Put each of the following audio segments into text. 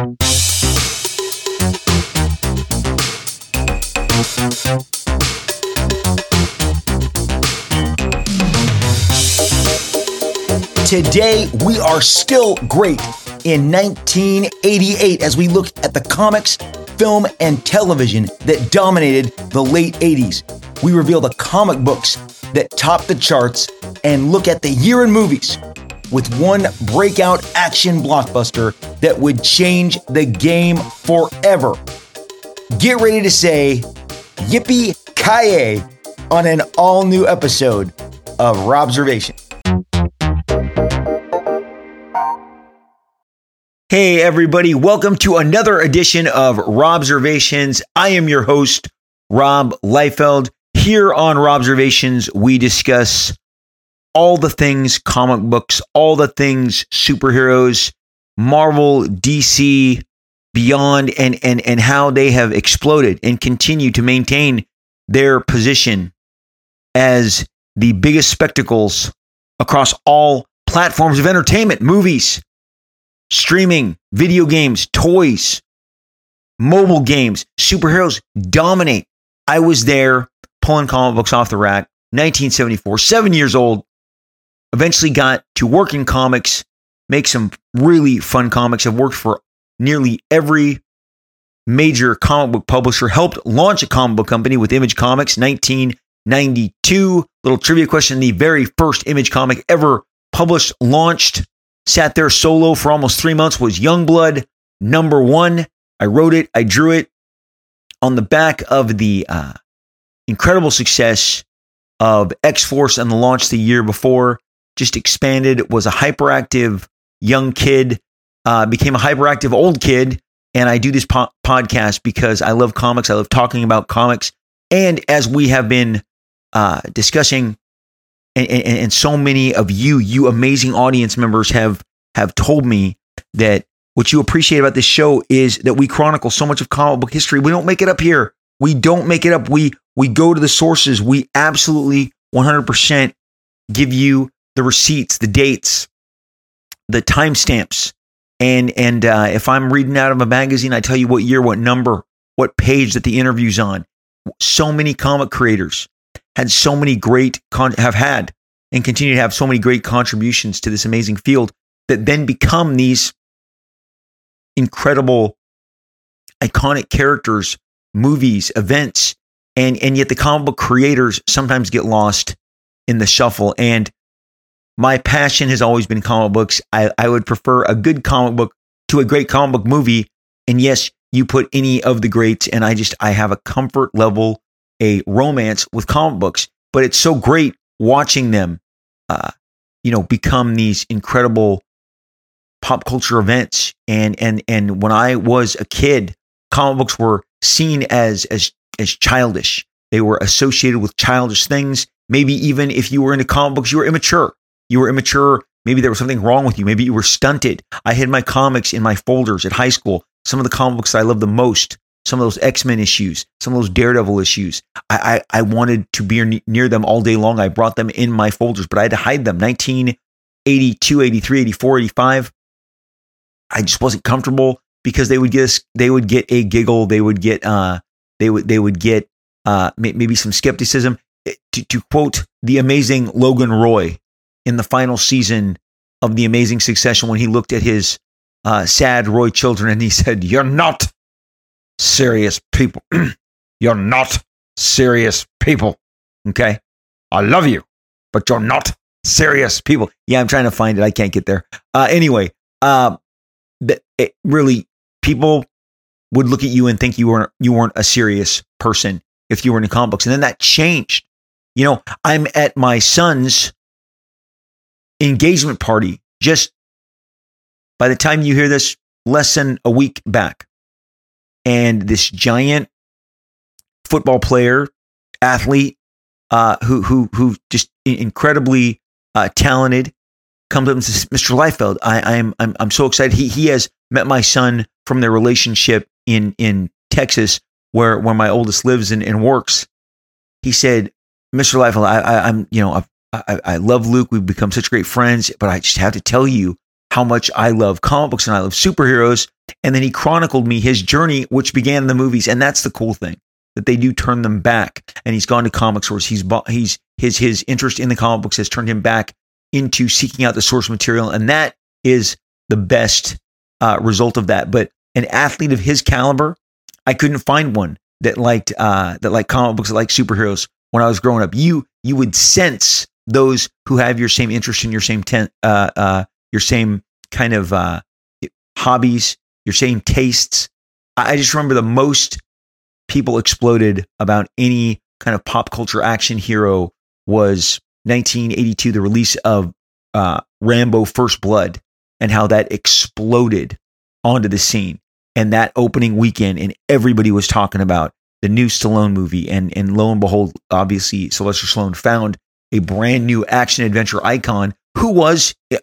Today, we are still great in 1988 as we look at the comics, film, and television that dominated the late 80s. We reveal the comic books that topped the charts and look at the year in movies with one breakout action blockbuster that would change the game forever. Get ready to say Yippee Kaye on an all new episode of Robservation. Hey, everybody, welcome to another edition of Robservations. I am your host, Rob Liefeld. Here on Robservations, we discuss all the things comic books, all the things superheroes, Marvel, DC, beyond, and, and, and how they have exploded and continue to maintain their position as the biggest spectacles across all platforms of entertainment, movies, streaming, video games, toys, mobile games, superheroes dominate. I was there pulling comic books off the rack, 1974, seven years old. Eventually got to work in comics, make some really fun comics. I've worked for nearly every major comic book publisher, helped launch a comic book company with Image Comics, 1992. Little trivia question the very first Image comic ever published, launched Sat there solo for almost three months, was Youngblood number one. I wrote it, I drew it on the back of the uh, incredible success of X Force and the launch the year before. Just expanded, was a hyperactive young kid, uh, became a hyperactive old kid. And I do this po- podcast because I love comics. I love talking about comics. And as we have been uh, discussing and, and, and so many of you, you amazing audience members, have have told me that what you appreciate about this show is that we chronicle so much of comic book history. We don't make it up here. We don't make it up. We we go to the sources. We absolutely 100% give you the receipts, the dates, the timestamps. And and uh, if I'm reading out of a magazine, I tell you what year, what number, what page that the interview's on. So many comic creators had so many great con- have had and continue to have so many great contributions to this amazing field that then become these incredible iconic characters movies events and and yet the comic book creators sometimes get lost in the shuffle and my passion has always been comic books i, I would prefer a good comic book to a great comic book movie and yes you put any of the greats and i just i have a comfort level a romance with comic books, but it's so great watching them, uh, you know, become these incredible pop culture events. And and and when I was a kid, comic books were seen as as as childish. They were associated with childish things. Maybe even if you were into comic books, you were immature. You were immature. Maybe there was something wrong with you. Maybe you were stunted. I hid my comics in my folders at high school. Some of the comic books I loved the most some of those X Men issues, some of those Daredevil issues. I, I, I wanted to be near them all day long. I brought them in my folders, but I had to hide them. 1982, 83, 84, 85. I just wasn't comfortable because they would get they would get a giggle. They would get uh they would they would get uh maybe some skepticism. To, to quote the amazing Logan Roy in the final season of the Amazing Succession when he looked at his uh, sad Roy children and he said, "You're not serious people. you're not serious people. Okay. I love you, but you're not serious people. Yeah, I'm trying to find it. I can't get there. Uh, anyway, uh, it really, people would look at you and think you weren't you weren't a serious person if you were in the comic books, and then that changed. You know, I'm at my son's engagement party. Just by the time you hear this, less than a week back, and this giant football player, athlete, uh, who who who just incredibly uh, talented, comes up and says, "Mr. Liefeld, I, I'm I'm I'm so excited. He he has met my son from their relationship in in Texas, where where my oldest lives and, and works." He said, "Mr. Liefeld, I, I am you know I, I I love Luke. We've become such great friends, but I just have to tell you." how much I love comic books and I love superheroes. And then he chronicled me his journey, which began in the movies. And that's the cool thing that they do turn them back. And he's gone to comic stores. He's bought, he's his his interest in the comic books has turned him back into seeking out the source material, and that is the best uh, result of that. But an athlete of his caliber, I couldn't find one that liked uh, that liked comic books, that liked superheroes. When I was growing up, you you would sense those who have your same interest in your same ten, uh, uh, your same kind of uh, hobbies, your same tastes. I just remember the most people exploded about any kind of pop culture action hero was 1982, the release of uh, Rambo First Blood, and how that exploded onto the scene. And that opening weekend, and everybody was talking about the new Stallone movie. And, and lo and behold, obviously, Sylvester Stallone found a brand new action adventure icon who was, uh,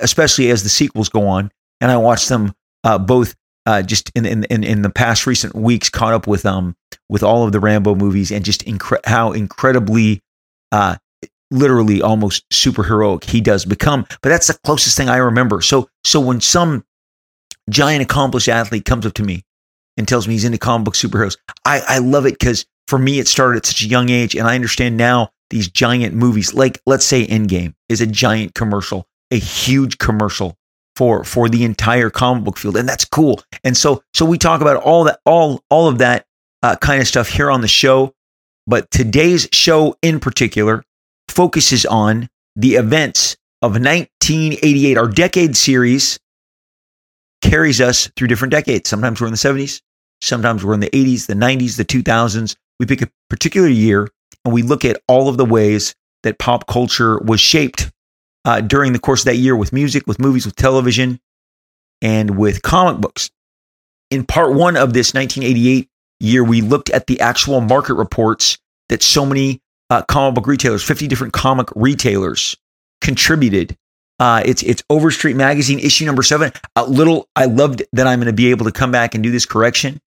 especially as the sequels go on. And I watched them uh, both uh, just in, in, in the past recent weeks, caught up with um with all of the Rambo movies, and just incre- how incredibly uh, literally almost superheroic he does become. But that's the closest thing I remember. So so when some giant accomplished athlete comes up to me and tells me he's into comic book superheroes, I, I love it because for me it started at such a young age, and I understand now these giant movies, like let's say Endgame, is a giant commercial, a huge commercial for for the entire comic book field, and that's cool. And so so we talk about all that all all of that uh, kind of stuff here on the show. But today's show in particular focuses on the events of 1988. Our decade series carries us through different decades. Sometimes we're in the 70s, sometimes we're in the 80s, the 90s, the 2000s. We pick a particular year and we look at all of the ways that pop culture was shaped uh, during the course of that year with music, with movies, with television, and with comic books. In part one of this 1988 year, we looked at the actual market reports that so many uh, comic book retailers, 50 different comic retailers contributed. Uh, it's it's Overstreet Magazine issue number seven. A little, I loved that I'm going to be able to come back and do this correction.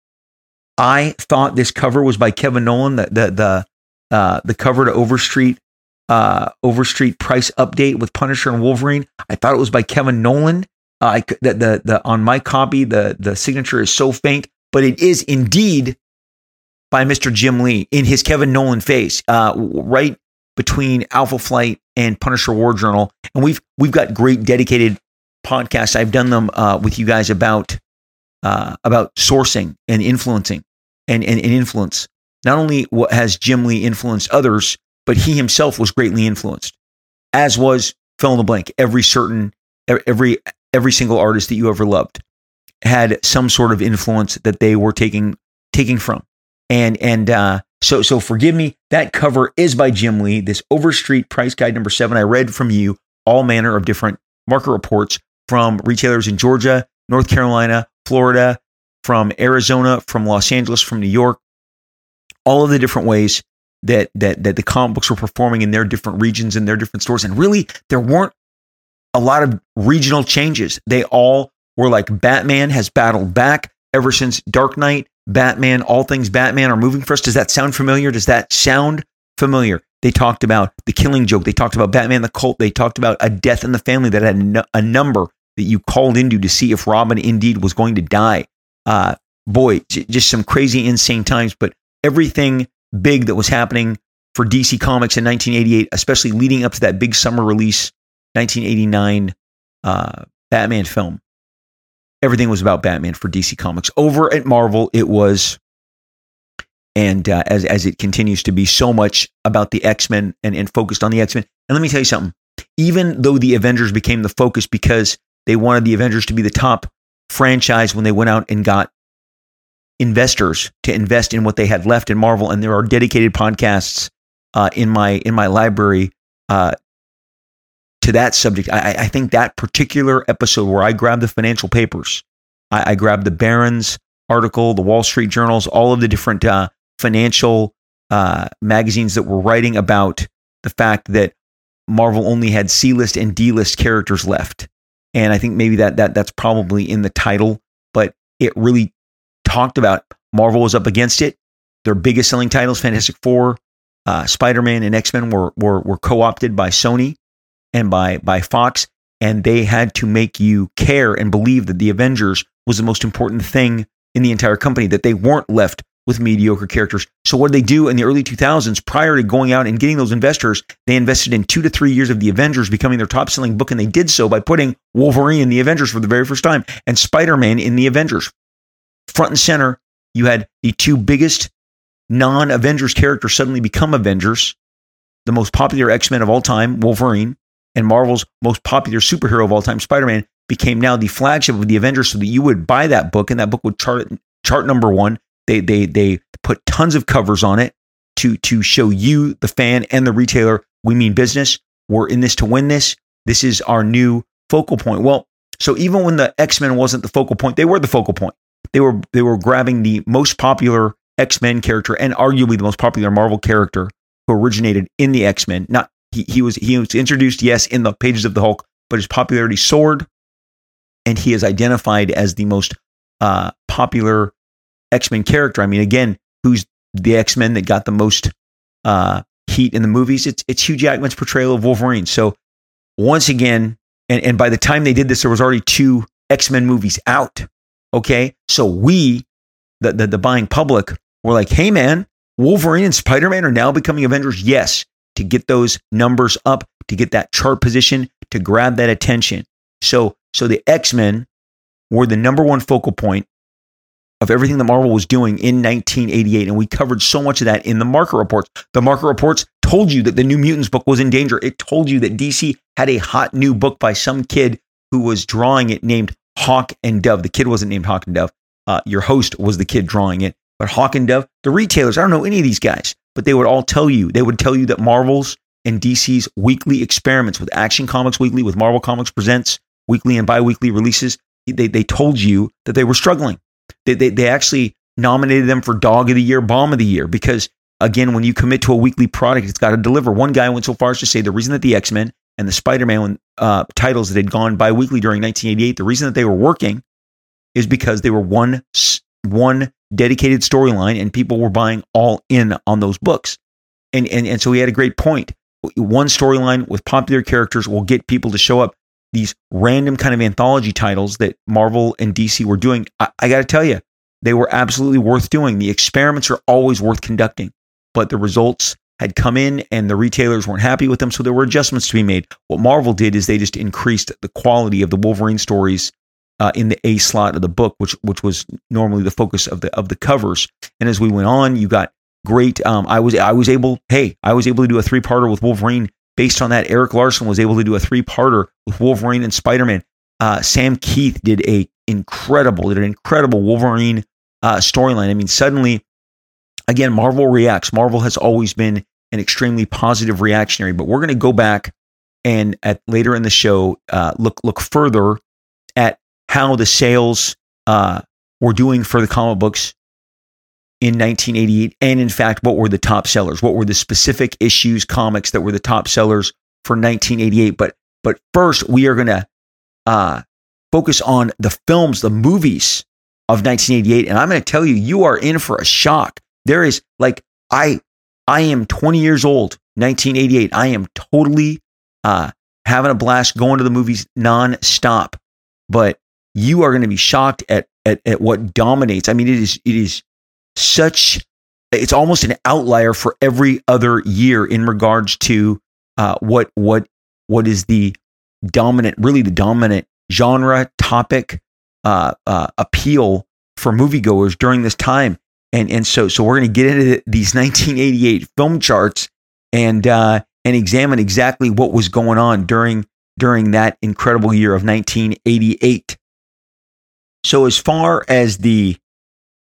I thought this cover was by Kevin Nowlan, the the the uh, the cover to Overstreet uh, Overstreet price update with Punisher and Wolverine. I thought it was by Kevin Nowlan. Uh, I, the, the the on my copy the the signature is so faint, but it is indeed by Mr. Jim Lee in his Kevin Nowlan face, uh, right between Alpha Flight and Punisher War Journal. And we've we've got great dedicated podcasts. I've done them uh, with you guys about uh, about sourcing and influencing and, and, and influence. Not only has Jim Lee influenced others, but he himself was greatly influenced, as was fill in the blank. Every certain every every single artist that you ever loved had some sort of influence that they were taking taking from. And and uh, so so forgive me. That cover is by Jim Lee. This Overstreet Price Guide number seven. I read from you all manner of different market reports from retailers in Georgia, North Carolina, Florida, from Arizona, from Los Angeles, from New York. All of the different ways that that that the comic books were performing in their different regions and their different stores, and really there weren't a lot of regional changes. They all were like Batman has battled back ever since Dark Knight. Batman, all things Batman are moving for us. Does that sound familiar? Does that sound familiar? They talked about the killing joke. They talked about Batman the cult. They talked about a death in the family that had a number that you called into to see if Robin indeed was going to die. Uh, boy, j- just some crazy, insane times. But everything big that was happening for DC Comics in 1988, especially leading up to that big summer release, 1989 uh, Batman film everything was about Batman for DC Comics. Over at Marvel, it was, and uh, as as it continues to be, so much about the X Men and, and focused on the X Men. And let me tell you something. Even though the Avengers became the focus because they wanted the Avengers to be the top franchise when they went out and got investors to invest in what they had left in Marvel, and there are dedicated podcasts uh, in my in my library uh, to that subject, I, I, think that particular episode where I grabbed the financial papers, I, I grabbed the Barron's article, the Wall Street Journals, all of the different uh, financial uh, magazines that were writing about the fact that Marvel only had C list and D list characters left. And I think maybe that that that's probably in the title, but it really talked about Marvel was up against it. Their biggest selling titles, Fantastic Four, uh, Spider Man, and X Men, were were, were co opted by Sony and by by Fox. and they had to make you care and believe that the Avengers was the most important thing in the entire company, that they weren't left with mediocre characters. So what did they do in the early 2000s prior to going out and getting those investors? They invested in two to three years of the Avengers becoming their top selling book. And they did so by putting Wolverine in the Avengers for the very first time and Spider-Man in the Avengers. Front and center, you had the two biggest non-Avengers characters suddenly become Avengers. The most popular X-Men of all time, Wolverine, and Marvel's most popular superhero of all time, Spider-Man, became now the flagship of the Avengers so that you would buy that book and that book would chart chart number 1 they they they put tons of covers on it to to show you the fan and the retailer we mean business. We're in this to win this. This is our new focal point. Well, so even when the X-Men wasn't the focal point, they were the focal point. They were they were grabbing the most popular X-Men character and arguably the most popular Marvel character who originated in the X-Men. Not he, he was he was introduced, yes, in the pages of the Hulk, but his popularity soared, and he is identified as the most uh, popular X Men character. I mean, again, who's the X Men that got the most uh, heat in the movies? It's it's Hugh Jackman's portrayal of Wolverine. So once again, and, and by the time they did this, there was already two X Men movies out. Okay, so we, the, the the buying public, were like, hey man, Wolverine and Spider Man are now becoming Avengers. Yes, to get those numbers up, to get that chart position, to grab that attention. So so the X Men were the number one focal point of everything that Marvel was doing in 1988. And we covered so much of that in the market reports. The market reports told you that the New Mutants book was in danger. It told you that DC had a hot new book by some kid who was drawing it named Hawk and Dove. The kid wasn't named Hawk and Dove. Uh, your host was the kid drawing it. But Hawk and Dove, the retailers, I don't know any of these guys, but they would all tell you, they would tell you that Marvel's and DC's weekly experiments with Action Comics Weekly, with Marvel Comics Presents weekly and bi weekly releases, they, they told you that they were struggling. They, they, they actually nominated them for Dog of the Year, Bomb of the Year, because again, when you commit to a weekly product, it's got to deliver. One guy went so far as to say the reason that the X Men and the Spider Man uh, titles that had gone bi weekly during 1988, the reason that they were working is because they were one one dedicated storyline and people were buying all in on those books. And, and, and so he had a great point. One storyline with popular characters will get people to show up these random kind of anthology titles that Marvel and DC were doing, I, I got to tell you, they were absolutely worth doing. The experiments are always worth conducting, but the results had come in and the retailers weren't happy with them, so there were adjustments to be made. What Marvel did is they just increased the quality of the Wolverine stories uh, in the A slot of the book, which which was normally the focus of the of the covers. And as we went on, you got great. Um, I was I was able, hey, I was able to do a three parter with Wolverine based on that, Erik Larsen was able to do a three-parter with Wolverine and Spider-Man. Uh, Sam Kieth did a incredible, did an incredible Wolverine uh, storyline. I mean, suddenly, again, Marvel reacts. Marvel has always been an extremely positive reactionary, but we're going to go back and at later in the show uh, look look further at how the sales uh, were doing for the comic books in 1988 and in fact what were the top sellers? What were the specific issues comics that were the top sellers for 1988 but but first we are going to uh, focus on the films the movies of 1988 and i'm going to tell you you are in for a shock. There is like i i am 20 years old 1988 i am totally uh having a blast going to the movies non-stop. But you are going to be shocked at, at at what dominates. I mean it is it is such it's almost an outlier for every other year in regards to uh, what what what is the dominant, really the dominant genre topic uh, uh, appeal for moviegoers during this time. And and so so we're going to get into these 1988 film charts and uh, and examine exactly what was going on during during that incredible year of 1988. So as far as the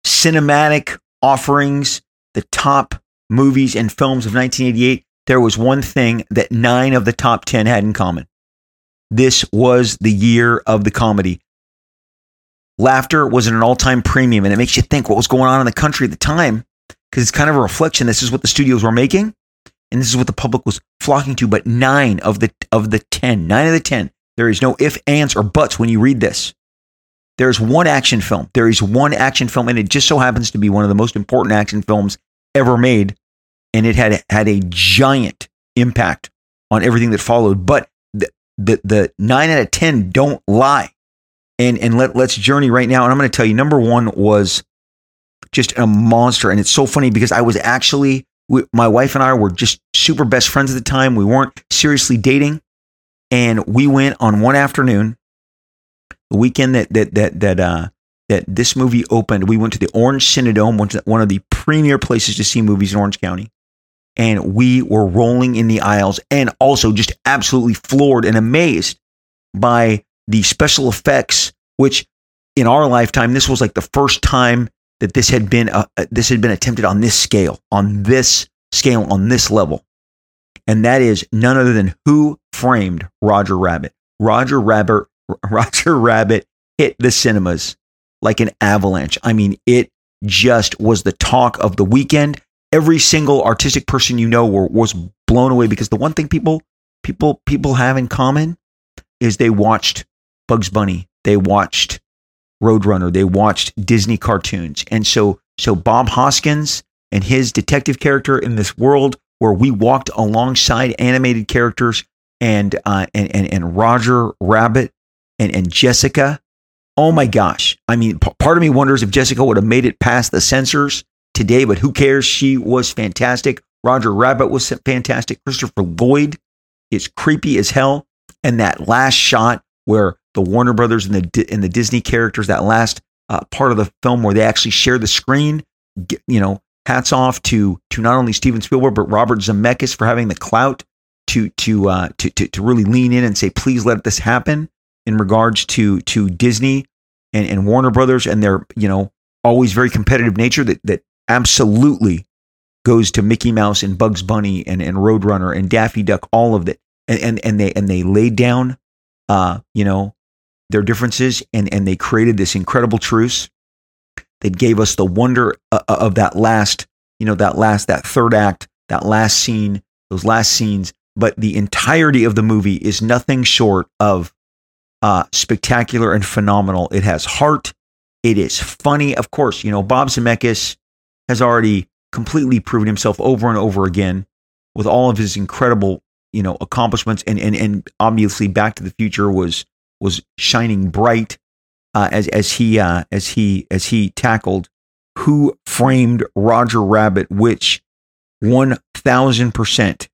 cinematic offerings, the top movies and films of 1988, there was one thing that nine of the top 10 had in common. This was the year of the comedy. Laughter was at an all time premium, and it makes you think what was going on in the country at the time because it's kind of a reflection. This is what the studios were making, and this is what the public was flocking to. But nine of the of the ten, nine of the ten, there is no if, ands, or buts when you read this. There's one action film. There is one action film, and it just so happens to be one of the most important action films ever made. And it had had a giant impact on everything that followed. But th- the the nine out of ten don't lie. And and let let's journey right now. And I'm going to tell you, number one was just a monster, and it's so funny because I was actually we, my wife and I were just super best friends at the time. We weren't seriously dating, and we went on one afternoon, the weekend that that that that uh that this movie opened. We went to the Orange Cinedome, one of the premier places to see movies in Orange County and we were rolling in the aisles and also just absolutely floored and amazed by the special effects which in our lifetime this was like the first time that this had been uh, uh, this had been attempted on this scale on this scale on this level. And that is none other than who framed Roger Rabbit. Roger Rabbit Roger Rabbit hit the cinemas like an avalanche. I mean it just was the talk of the weekend. Every single artistic person you know were, was blown away because the one thing people people people have in common is they watched Bugs Bunny, they watched Roadrunner, they watched Disney cartoons, and so so Bob Hoskins and his detective character in this world where we walked alongside animated characters and uh, and, and and Roger Rabbit and and Jessica. Oh my gosh! I mean, p- part of me wonders if Jessica would have made it past the censors today, but who cares? She was fantastic. Roger Rabbit was fantastic. Christopher Lloyd is creepy as hell. And that last shot where the Warner Brothers and the and the Disney characters, that last uh, part of the film where they actually share the screen, get, you know, hats off to to not only Steven Spielberg but Robert Zemeckis for having the clout to to uh, to, to to really lean in and say, please let this happen in regards to to Disney and, and Warner Brothers and their you know always very competitive nature that that absolutely goes to Mickey Mouse and Bugs Bunny and, and Roadrunner and Daffy Duck, all of it. And, and, and they, and they laid down, uh, you know, their differences and, and they created this incredible truce that gave us the wonder uh, uh, of that last, you know, that last, that third act, that last scene, those last scenes. But the entirety of the movie is nothing short of uh, spectacular and phenomenal. It has heart. It is funny. Of course, you know, Bob Zemeckis has already completely proven himself over and over again with all of his incredible, you know, accomplishments. And and and obviously, Back to the Future was was shining bright uh, as as he uh, as he as he tackled who framed Roger Rabbit, which one thousand percent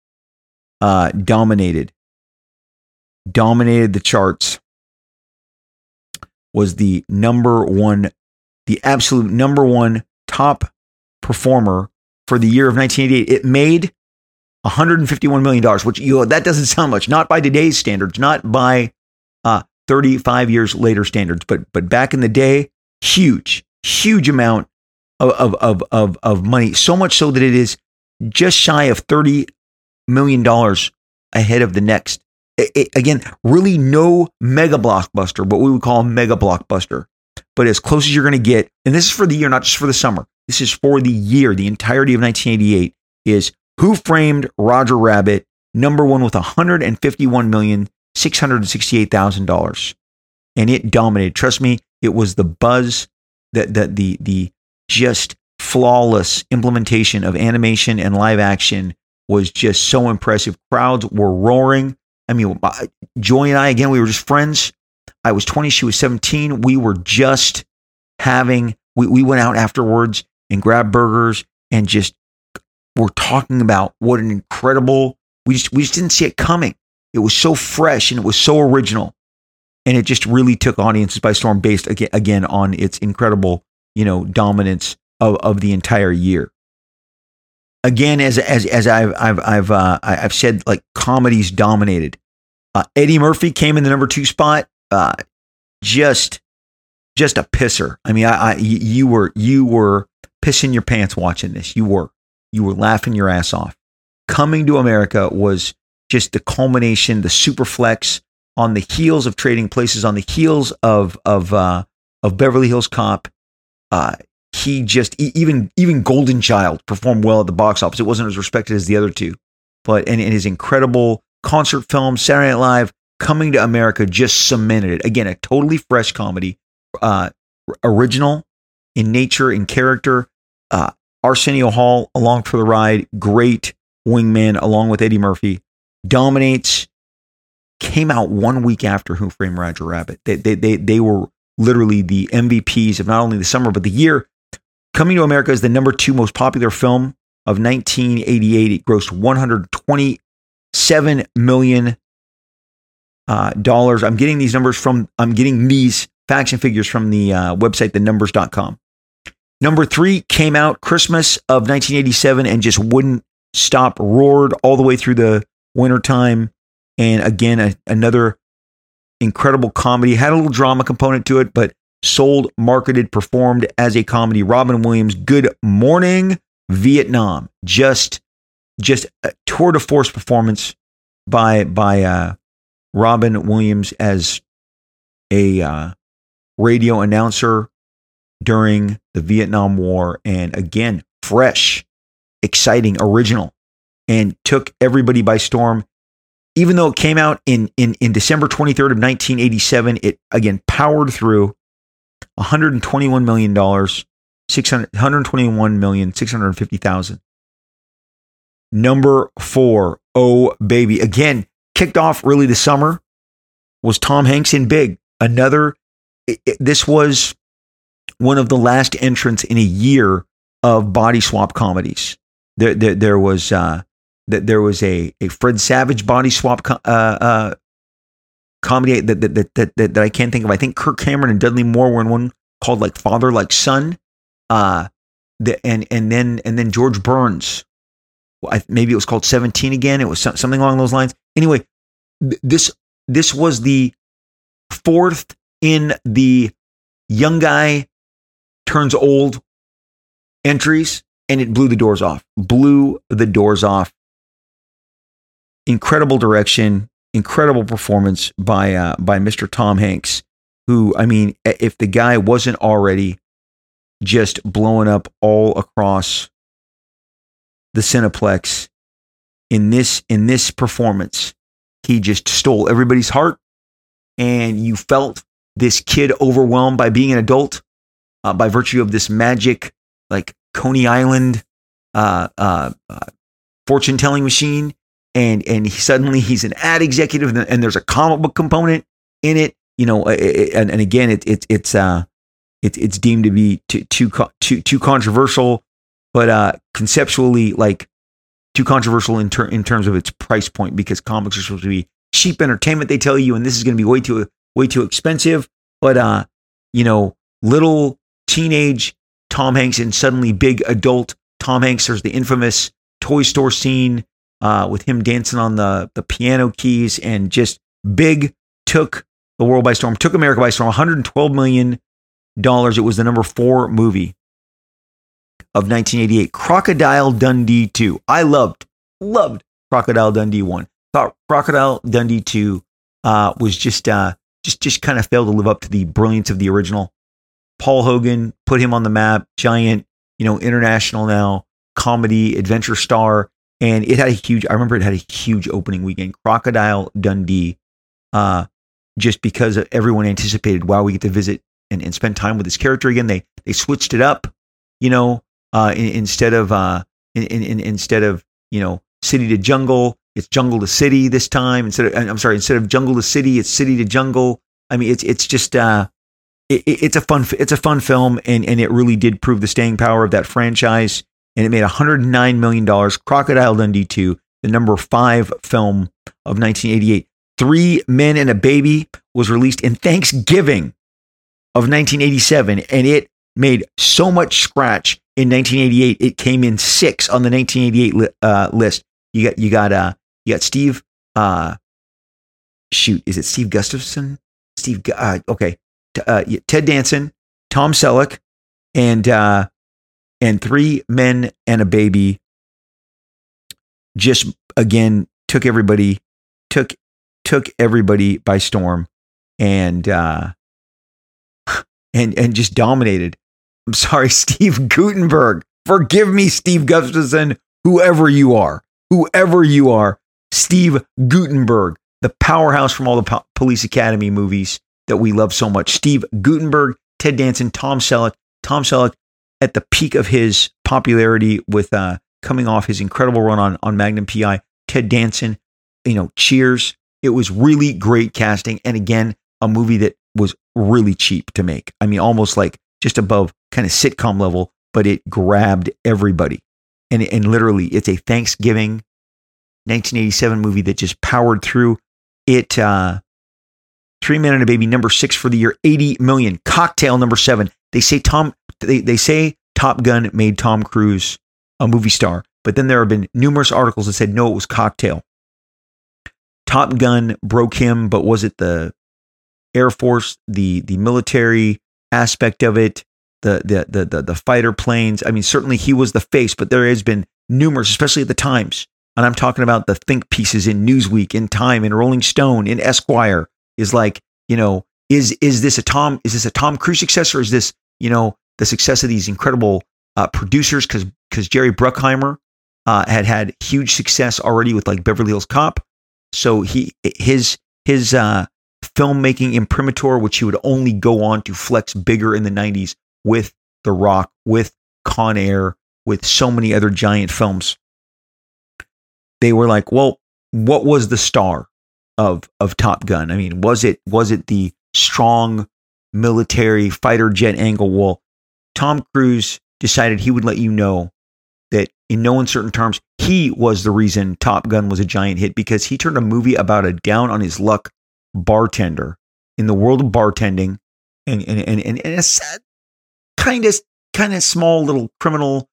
uh, dominated dominated the charts. Was the number one, the absolute number one top performer for the year of 1988. It made 151 million dollars, which you know, that doesn't sound much, not by today's standards, not by uh, 35 years later standards, but but back in the day, huge, huge amount of of of of money. So much so that it is just shy of 30 million dollars ahead of the next. It, it, again, really no mega blockbuster, what we would call a mega blockbuster, but as close as you're going to get. And this is for the year, not just for the summer this is for the year, the entirety of 1988, is Who Framed Roger Rabbit, number one with $151,668,000. And it dominated. Trust me, it was the buzz, that the, the, the just flawless implementation of animation and live action was just so impressive. Crowds were roaring. I mean, Joy and I, again, we were just friends. I was 20, she was 17. We were just having, we, we went out afterwards and grabbed burgers and just were talking about what an incredible we just we just didn't see it coming. It was so fresh and it was so original. And it just really took audiences by storm based again, on its incredible, you know, dominance of, of the entire year. Again, as as as I've I've I've uh, I've said, like comedies dominated. Uh, Eddie Murphy came in the number two spot. Uh, just just a pisser. I mean, I, I you were you were pissing your pants watching this. You were. You were laughing your ass off. Coming to America was just the culmination, the super flex on the heels of trading places, on the heels of of uh, of Beverly Hills Cop. Uh, he just even even Golden Child performed well at the box office. It wasn't as respected as the other two, but and, and his incredible concert film Saturday Night Live coming to America just cemented it. Again, a totally fresh comedy, uh, original in nature, in character, uh, Arsenio Hall along for the ride, great wingman along with Eddie Murphy, dominates, came out one week after Who Framed Roger Rabbit. They, they, they, they were literally the MVPs of not only the summer, but the year. Coming to America is the number two most popular film of 1988. It grossed 127 million uh, dollars. I'm getting these numbers from, I'm getting these facts and figures from the uh, website, thenumbers.com. Number three came out Christmas of 1987 and just wouldn't stop, roared all the way through the wintertime. And again, a, another incredible comedy. Had a little drama component to it, but sold, marketed, performed as a comedy. Robin Williams, Good Morning Vietnam. Just, just a tour de force performance by by uh, Robin Williams as a uh, radio announcer during the Vietnam War, and again, fresh, exciting, original, and took everybody by storm even though it came out in, in, in December 23rd of 1987, it again powered through 121 million dollars, 600 121 million 650,000. Number four, oh baby, again kicked off really the summer was Tom Hanks in Big. Another, it, it, this was one of the last entrants in a year of body swap comedies. There, there, there was uh, that there was a, a Fred Savage body swap uh, uh, comedy that that, that, that, that, I can't think of. I think Kirk Cameron and Dudley Moore were in one called like Father Like Son. Uh, the, and and then and then George Burns, I, maybe it was called Seventeen again. It was something along those lines. Anyway, th- this this was the fourth in the young guy turns old entries, and it blew the doors off. Blew the doors off incredible direction, incredible performance by uh, by Mr. Tom Hanks, who I mean, if the guy wasn't already just blowing up all across the Cineplex in this in this performance, he just stole everybody's heart, and you felt this kid overwhelmed by being an adult uh, by virtue of this magic, like Coney Island uh, uh, uh fortune telling machine and and suddenly he's an ad executive and there's a comic book component in it you know and, and again it, it it's uh it, it's deemed to be too too too, too controversial but uh conceptually like too controversial in, ter- in terms of its price point because comics are supposed to be cheap entertainment they tell you and this is going to be way too way too expensive but uh you know little teenage tom hanks and suddenly big adult tom hanks there's the infamous toy store scene uh, with him dancing on the the piano keys and just big took the world by storm, took America by storm. 112 million dollars. It was the number four movie of 1988. Crocodile Dundee 2. I loved loved Crocodile Dundee 1. Thought Crocodile Dundee 2 uh, was just uh, just just kind of failed to live up to the brilliance of the original. Paul Hogan put him on the map. Giant, you know, international now comedy adventure star and it had a huge. I remember it had a huge opening weekend. Crocodile Dundee, uh, just because everyone anticipated, wow, we get to visit and, and spend time with this character again. They they switched it up, you know, uh, in, instead of uh, in, in, instead of you know city to jungle, it's jungle to city this time. Instead of I'm sorry, instead of jungle to city, it's city to jungle. I mean, it's it's just uh, it, it's a fun it's a fun film, and and it really did prove the staying power of that franchise and it made $109 million. Crocodile Dundee 2, the number five film of 1988. Three Men and a Baby was released in Thanksgiving of 1987, and it made so much scratch in 1988. It came in six on the 1988 li- uh, list. You got you got uh you got Steve uh shoot is it Steve Gustafson? Steve uh, okay uh, Ted Danson, Tom Selleck, and uh, and three men and a baby just again took everybody took took everybody by storm and uh and and just dominated. I'm sorry steve guttenberg forgive me steve gustafson. Whoever you are whoever you are steve guttenberg the powerhouse from all the po- police academy movies that we love so much. Steve guttenberg ted danson tom selleck tom selleck at the peak of his popularity with uh, coming off his incredible run on, on Magnum PI, Ted Danson, you know, Cheers, It was really great casting. And again, a movie that was really cheap to make. I mean, almost like just above kind of sitcom level, but it grabbed everybody. And, and literally, it's a Thanksgiving 1987 movie that just powered through. It, uh, Three Men and a Baby, number six for the year, 80 million. Cocktail, number seven. They say Tom, they, they say Top Gun made Tom Cruise a movie star, but then there have been numerous articles that said no, it was Cocktail. Top Gun broke him, but was it the Air Force, the the military aspect of it, the the the the, the fighter planes? I mean, certainly he was the face, but there has been numerous, especially at the Times, and I'm talking about the think pieces in Newsweek, in Time, in Rolling Stone, in Esquire, is like, you know, is is this a Tom is this a Tom Cruise success or is this, you know, the success of these incredible uh, producers because because Jerry Bruckheimer uh, had had huge success already with like Beverly Hills Cop, so he his his uh, filmmaking imprimatur, which he would only go on to flex bigger in the '90s with The Rock, with Con Air, with so many other giant films. They were like, well, what was the star? of of Top Gun? I mean, was it was it the strong military fighter jet angle? Well, Tom Cruise decided he would let you know that in no uncertain terms, he was the reason Top Gun was a giant hit because he turned a movie about a down on his luck bartender in the world of bartending and and and, and, and a kind of kind of small little criminal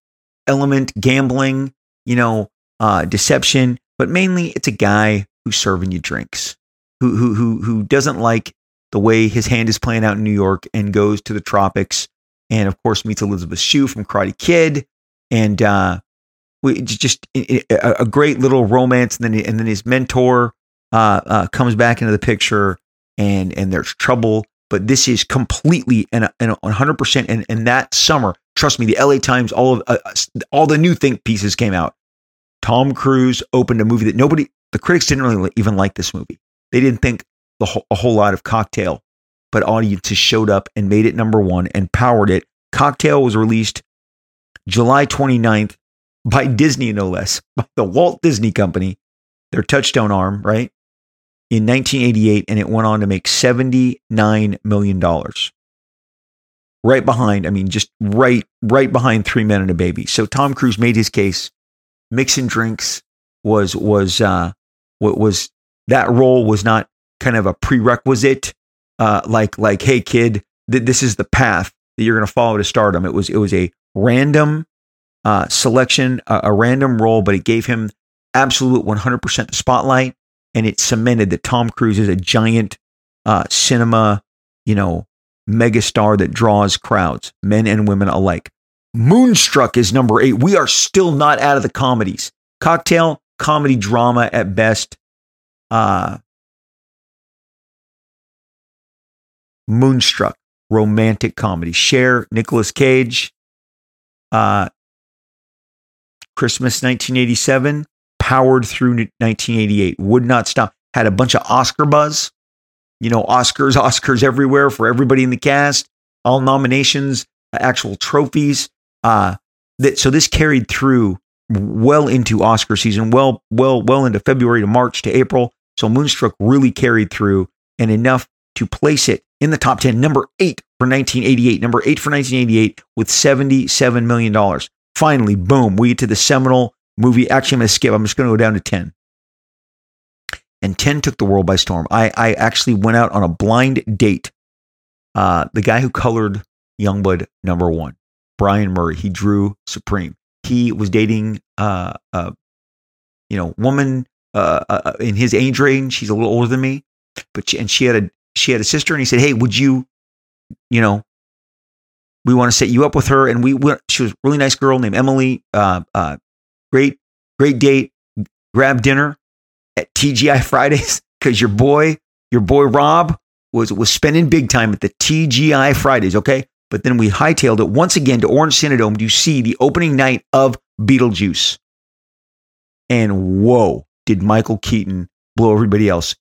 element, gambling, you know, uh, deception, but mainly it's a guy who's serving you drinks, who who who who doesn't like the way his hand is playing out in New York and goes to the tropics, and of course meets Elizabeth Shue from Karate Kid, and uh, we just a, a great little romance, and then and then his mentor uh, uh, comes back into the picture, and and there's trouble. But this is completely and and 100 percent. And and that summer, trust me, the L.A. Times, all of uh, all the new think pieces came out. Tom Cruise opened a movie that nobody the critics didn't really even like this movie. They didn't think the whole, a whole lot of Cocktail, but audiences showed up and made it number one and powered it. Cocktail was released July 29th by Disney, no less, by the Walt Disney Company, their touchstone arm, right? In 1988, and it went on to make $79 million. Right behind, I mean, just right, right behind Three Men and a Baby. So Tom Cruise made his case, mixing drinks was was uh, what was that role was not kind of a prerequisite uh, like like hey kid th- this is the path that you're going to follow to stardom. It was it was a random uh, selection a, a random role but it gave him absolute 100% the spotlight and it cemented that Tom Cruise is a giant uh, cinema you know megastar that draws crowds men and women alike. Moonstruck is number 8 we are still not out of the comedies. Cocktail comedy drama at best. Uh, Moonstruck, romantic comedy. Cher, Nicolas Cage, uh, Christmas 1987, powered through 1988, would not stop. Had a bunch of Oscar buzz. You know, Oscars, Oscars everywhere for everybody in the cast, all nominations, actual trophies. Uh, that so this carried through well into Oscar season, well, well, well into February to March to April. So Moonstruck really carried through and enough to place it in the top 10, number eight for 1988, number eight for 1988 with $77 million. Finally, boom, we get to the seminal movie. Actually, I'm going to skip. I'm just going to go down to 10. And 10 took the world by storm. I, I actually went out on a blind date. Uh, the guy who colored Youngblood number one, Brian Murray, he drew Supreme he was dating uh, uh you know woman uh, uh, uh, in his age range. She's a little older than me, but she, and she had a she had a sister, and he said, "Hey, would you, you know, we want to set you up with her?" And we went. She was a really nice girl named Emily. Uh, uh, great, great date. Grab dinner at TGI Fridays because your boy, your boy Rob was was spending big time at the TGI Fridays. Okay, but then we hightailed it once again to Orange Cinedome to see the opening night of Beetlejuice. And whoa, did Michael Keaton blow everybody else,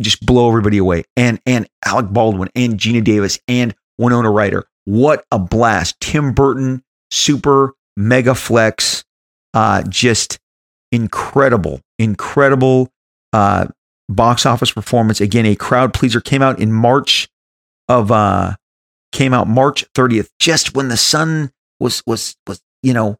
just blow everybody away. And and Alec Baldwin and Geena Davis and Winona Ryder. What a blast. Tim Burton, super mega flex, uh, just incredible, incredible uh, box office performance. Again, a crowd pleaser came out in March of uh came out March 30th, just when the sun was was was, you know,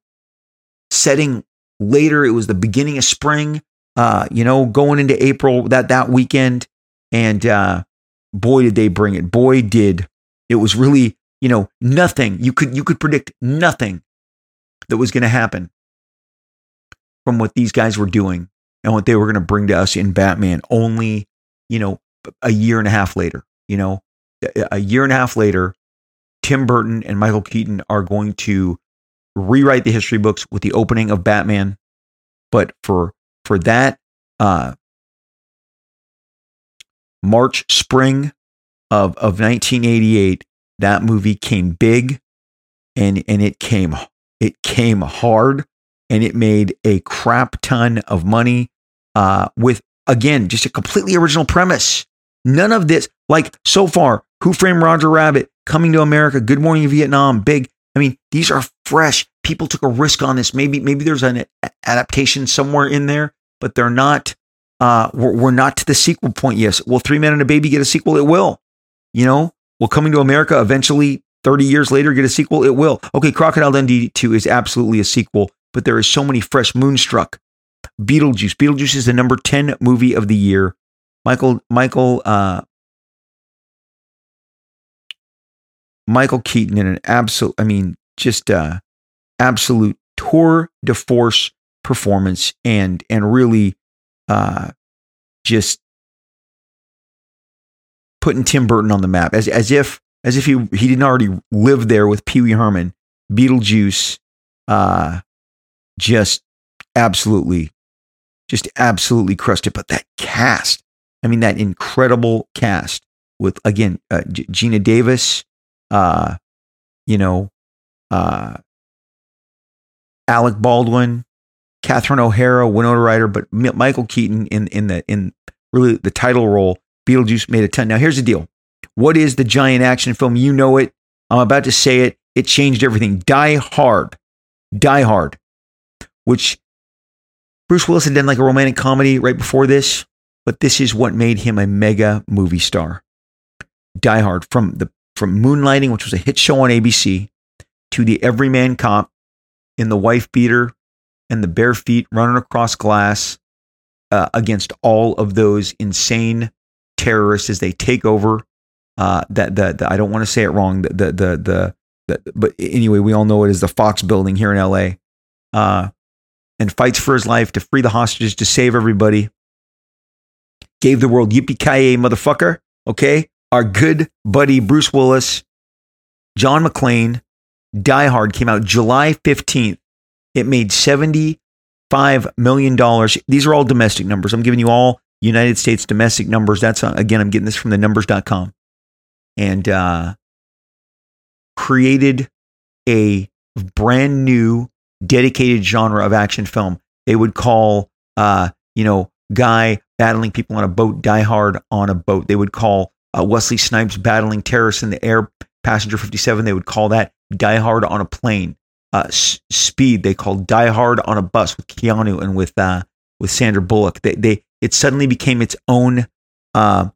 setting later. It was the beginning of spring, uh, you know, going into April that that weekend. And uh boy did they bring it. Boy did it was really, you know, nothing. You could you could predict nothing that was going to happen from what these guys were doing and what they were going to bring to us in Batman only, you know, a year and a half later. You know, a year and a half later, Tim Burton and Michael Keaton are going to rewrite the history books with the opening of Batman. But for for that uh, March spring of of 1988, that movie came big, and and it came it came hard, and it made a crap ton of money uh, with again just a completely original premise. None of this, like so far, Who Framed Roger Rabbit, Coming to America, Good Morning Vietnam, Big. I mean, these are fresh. People took a risk on this. Maybe maybe there's an adaptation somewhere in there, but they're not. Uh, we're, we're not to the sequel point. Yes, will Three Men and a Baby get a sequel? It will. You know, will Coming to America eventually, 30 years later, get a sequel? It will. Okay, Crocodile Dundee 2 is absolutely a sequel, but there is so many fresh Moonstruck, Beetlejuice. Beetlejuice is the number 10 movie of the year. Michael, Michael, uh, Michael Keaton in an absolute, I mean, just uh absolute tour de force performance and and really uh just putting Tim Burton on the map as as if as if he he didn't already live there with Pee Wee Herman. Beetlejuice uh just absolutely just absolutely crushed it but that cast I mean that incredible cast with again uh, G- Geena Davis uh, you know, uh, Alec Baldwin, Catherine O'Hara, Winona Ryder, but Michael Keaton in in the in really the title role. Beetlejuice made a ton. Now here's the deal: what is the giant action film? You know it. I'm about to say it. It changed everything. Die Hard, Die Hard, which Bruce Willis had done like a romantic comedy right before this, but this is what made him a mega movie star. Die Hard from the from Moonlighting, which was a hit show on ABC, to The Everyman Cop in the wife beater and the bare feet running across glass uh, against all of those insane terrorists as they take over. Uh, that the, the I don't want to say it wrong. The the the, the, the but anyway, we all know it is the Fox Building here in L.A. Uh, and fights for his life to free the hostages to save everybody. Gave the world yippee ki motherfucker. Okay, our good buddy Bruce Willis, John McClane, Die Hard came out July 15th. It made $75 million. These are all domestic numbers. I'm giving you all United States domestic numbers. That's, uh, again, I'm getting this from the numbers.com. And uh, created a brand new dedicated genre of action film. They would call, uh, you know, guy battling people on a boat, Die Hard on a boat. They would call uh, Wesley Snipes battling terrorists in the air, Passenger 57, they would call that Die Hard on a plane. Uh, Speed, they called Die Hard on a bus with Keanu and with uh, with Sandra Bullock. They, they it suddenly became its own uh,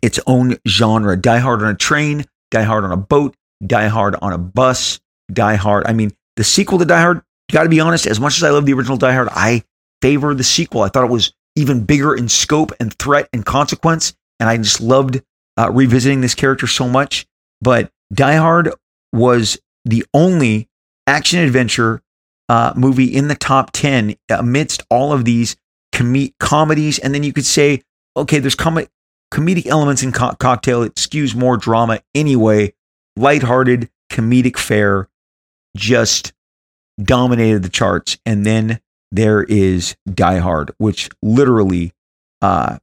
its own genre. Die Hard on a train, Die Hard on a boat, Die Hard on a bus, Die Hard. I mean, the sequel to Die Hard. Got to be honest. As much as I love the original Die Hard, I favor the sequel. I thought it was even bigger in scope and threat and consequence and I just loved uh, revisiting this character so much. But Die Hard was the only action adventure uh, movie in the top 10 amidst all of these com- comedies. And then you could say, okay, there's com- comedic elements in co- Cocktail. It skews more drama anyway. Lighthearted, comedic fare just dominated the charts. And then there is Die Hard, which literally uh,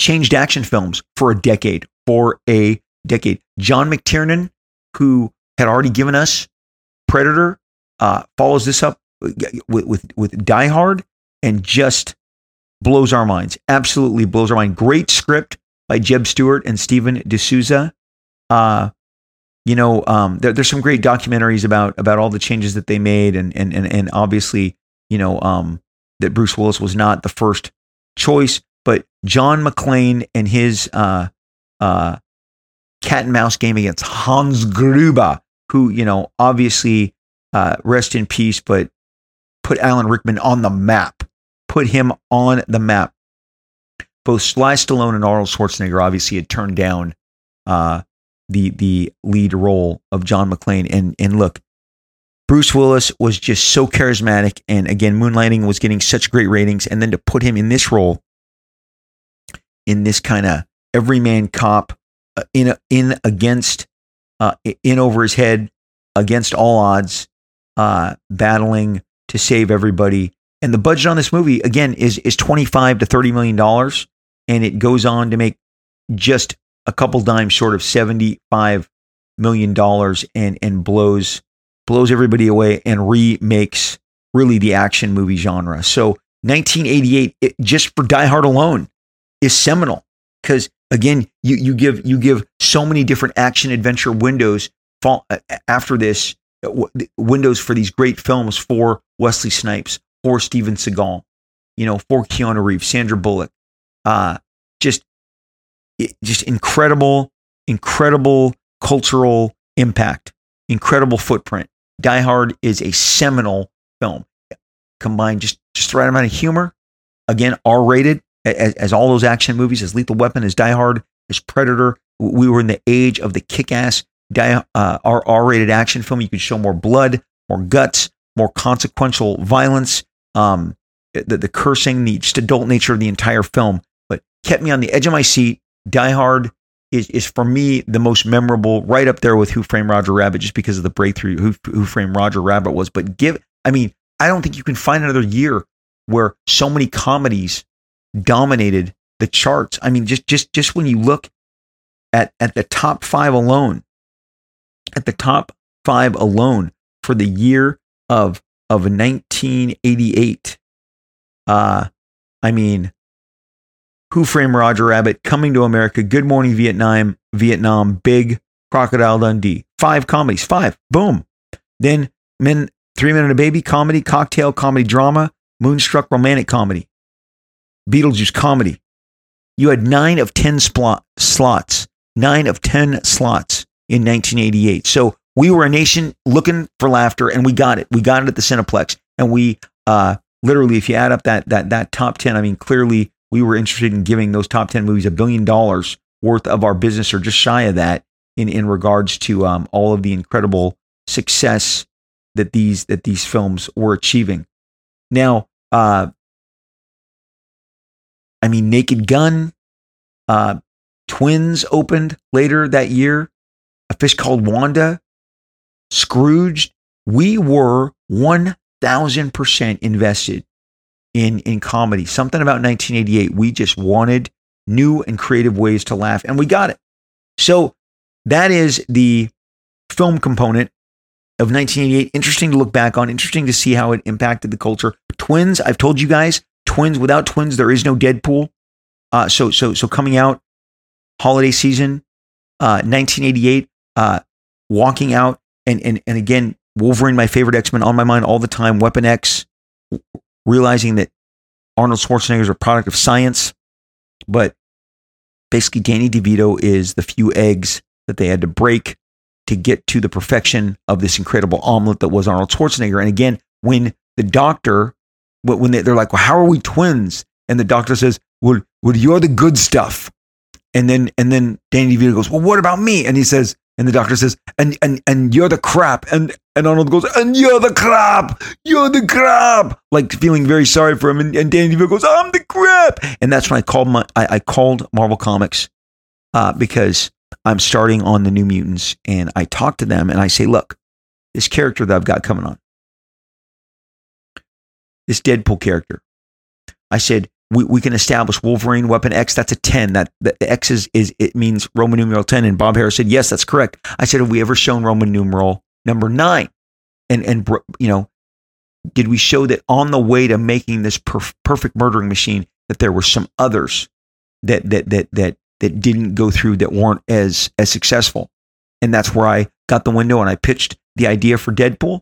changed action films for a decade. For a decade. John McTiernan, who had already given us Predator, uh, follows this up with, with, with Die Hard and just blows our minds. Absolutely blows our mind. Great script by Jeb Stuart and Stephen de Souza. Uh, you know, um, there, there's some great documentaries about about all the changes that they made, and and and, and obviously, you know, um, that Bruce Willis was not the first choice, but John McClane and his uh, uh, cat and mouse game against Hans Gruber, who you know obviously uh, rest in peace, but put Alan Rickman on the map, put him on the map. Both Sly Stallone and Arnold Schwarzenegger obviously had turned down uh, the the lead role of John McClane, and and look, Bruce Willis was just so charismatic, and again, Moonlighting was getting such great ratings, and then to put him in this role, in this kind of everyman cop, in in against, uh, in over his head, against all odds, uh, battling to save everybody. And the budget on this movie again is is twenty five to thirty million dollars, and it goes on to make just a couple dimes short of seventy five million dollars, and and blows blows everybody away and remakes really the action movie genre. So 1988, it, just for Die Hard alone, is seminal because again, you you give you give so many different action adventure windows fall, after this w- windows for these great films for Wesley Snipes, for Steven Seagal, you know, for Keanu Reeves, Sandra Bullock, uh, just just incredible, incredible cultural impact, incredible footprint. Die Hard is a seminal film. Combined just just the right amount of humor. Again, R rated as, as, all those action movies, as Lethal Weapon, as Die Hard, as Predator. We were in the age of the kick-ass uh, R rated action film. You could show more blood, more guts, more consequential violence. Um, the, the cursing, the just adult nature of the entire film, but kept me on the edge of my seat. Die Hard is, is for me the most memorable, right up there with Who Framed Roger Rabbit, just because of the breakthrough Who, Who Framed Roger Rabbit was. But give, I mean, I don't think you can find another year where so many comedies dominated the charts. I mean, just just just when you look at at the top five alone, at the top five alone for the year of of 1988. Uh, I mean, who Framed Roger Rabbit, Coming to America, Good Morning Vietnam, Vietnam, Big, Crocodile Dundee. Five comedies, five. Boom. Then Men, Three Men and a Baby, comedy, cocktail, comedy, drama, Moonstruck, romantic comedy, Beetlejuice, comedy. You had nine of 10 splot, slots, nine of 10 slots in 1988. So we were a nation looking for laughter and we got it. We got it at the Cineplex. And we, uh, literally, if you add up that, that, that top 10, I mean, clearly we were interested in giving those top 10 movies a billion dollars worth of our business or just shy of that in, in regards to um, all of the incredible success that these that these films were achieving. Now, uh, I mean, Naked Gun, uh, Twins opened later that year. A Fish Called Wanda, Scrooge. We were one thousand percent invested in in comedy. Something about 1988. We just wanted new and creative ways to laugh, and we got it. So that is the film component of 1988. Interesting to look back on. Interesting to see how it impacted the culture. Twins. I've told you guys. Twins. Without twins, there is no Deadpool. Uh, so so so coming out holiday season, uh, 1988. Uh, walking out and and and again, Wolverine, my favorite X Men, on my mind all the time. Weapon X, realizing that Arnold Schwarzenegger is a product of science, but basically Danny DeVito is the few eggs that they had to break to get to the perfection of this incredible omelet that was Arnold Schwarzenegger. And again, when the doctor, when they, they're like, well, how are we twins? And the doctor says, well, well, you're the good stuff. And then, and then Danny DeVito goes, well, what about me? And he says, and the doctor says, and and and you're the crap. And and Arnold goes, and you're the crap. You're the crap. Like feeling very sorry for him. And, and Danny DeVito goes, I'm the crap. And that's when I called my I, I called Marvel Comics uh, because I'm starting on the New Mutants, and I talk to them and I say, look, this character that I've got coming on, this Deadpool character. I said, we, we can establish Wolverine Weapon X. That's a 10. That the X is, is it means Roman numeral 10. And Bob Harras said, yes, that's correct. I said, have we ever shown Roman numeral number nine? And, and, you know, did we show that on the way to making this perf- perfect murdering machine, that there were some others that, that, that, that, that didn't go through that weren't as, as successful? And that's where I got the window and I pitched the idea for Deadpool.